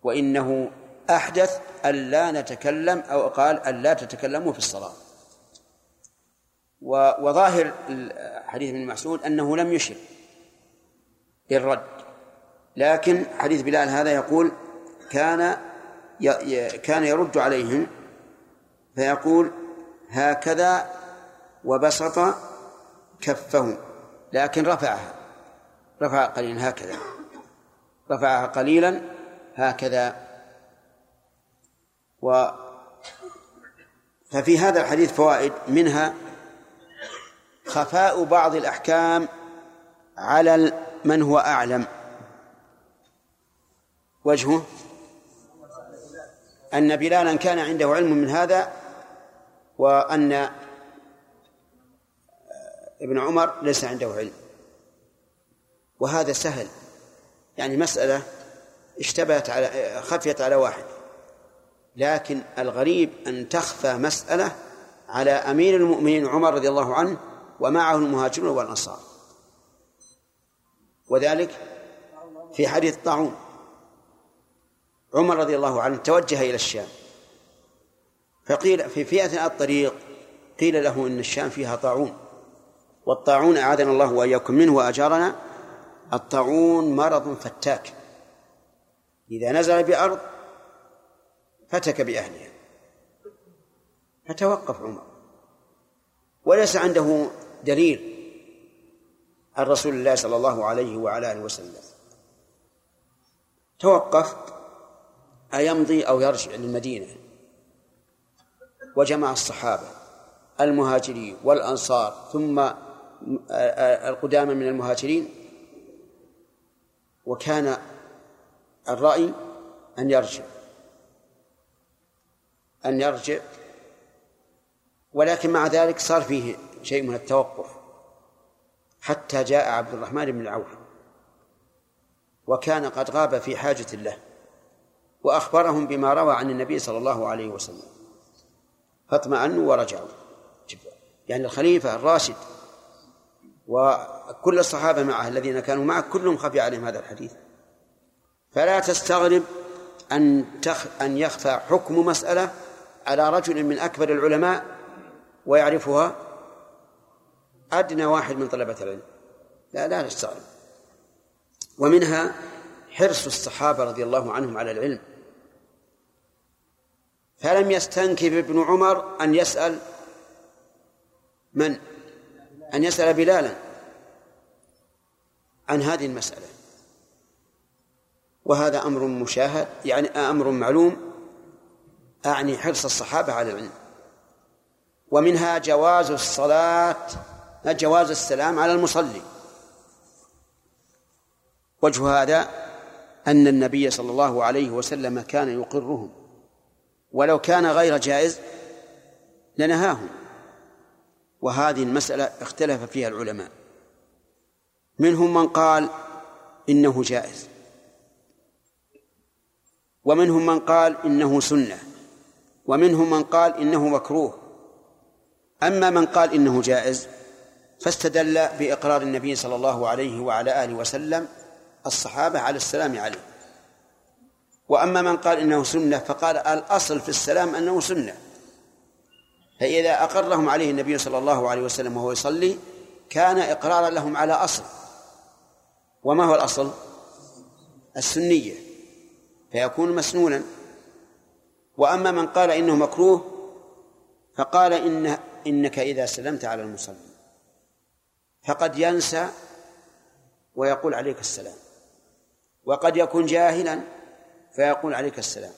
Speaker 1: وإنه أحدث ألا نتكلم أو قال ألا تتكلموا في الصلاة. وظاهر حديث ابن مسعود أنه لم يشر بالرد لكن حديث بلال هذا يقول كان كان يرد عليهم فيقول هكذا وبسط كفه لكن رفعها. رفع قليلا هكذا. رفعها قليلا هكذا. و ففي هذا الحديث فوائد منها خفاء بعض الأحكام على من هو أعلم. وجهه أن بلالا كان عنده علم من هذا وأن ابن عمر ليس عنده علم. وهذا سهل. يعني مسألة اشتبهت على خفيت على واحد. لكن الغريب أن تخفى مسألة على أمير المؤمنين عمر رضي الله عنه ومعه المهاجرون والأنصار. وذلك في حديث الطاعون عمر رضي الله عنه توجه إلى الشام. فقيل في فئة الطريق قيل له إن الشام فيها طاعون. والطاعون أعاذنا الله وإياكم منه وأجارنا الطاعون مرض فتاك. إذا نزل بأرض فتك بأهلها. فتوقف عمر. وليس عنده دليل عن رسول الله صلى الله عليه وعلى آله وسلم. توقف أيمضي أو يرجع للمدينة. وجمع الصحابة المهاجرين والأنصار ثم القدامى من المهاجرين وكان الرأي أن يرجع. أن يرجع. ولكن مع ذلك صار فيه شيء من التوقف. حتى جاء عبد الرحمن بن العوف. وكان قد غاب في حاجة له. وأخبرهم بما روى عن النبي صلى الله عليه وسلم. فاطمأنوا ورجعوا. يعني الخليفة الراشد وكل الصحابة معه الذين كانوا معه كلهم خفي عليهم هذا الحديث. فلا تستغرب أن تخ أن يخفى حكم مسألة على رجل من أكبر العلماء ويعرفها أدنى واحد من طلبة العلم. لا لا تستغرب ومنها حرص الصحابة رضي الله عنهم على العلم. فلم يستنكف ابن عمر أن يسأل من؟ أن يسأل بلالا عن هذه المسألة. وهذا أمر مشاهد يعني أمر معلوم. أعني حرص الصحابة على العلم. ومنها جواز الصلاة جواز السلام على المصلي. وجه هذا أن النبي صلى الله عليه وسلم كان يقرهم. ولو كان غير جائز لنهاهم. وهذه المسألة اختلف فيها العلماء. منهم من قال إنه جائز. ومنهم من قال إنه سنة. ومنهم من قال إنه مكروه. أما من قال إنه جائز فاستدل بإقرار النبي صلى الله عليه وعلى آله وسلم الصحابة على السلام عليه. وأما من قال إنه سنة فقال الأصل في السلام أنه سنة. فإذا أقرهم عليه النبي صلى الله عليه وسلم وهو يصلي كان إقرارا لهم على أصل. وما هو الأصل؟ السنية. فيكون مسنونا. وأما من قال إنه مكروه فقال إن إنك إذا سلمت على المصلي. فقد ينسى ويقول عليك السلام. وقد يكون جاهلا فيقول عليك السلام.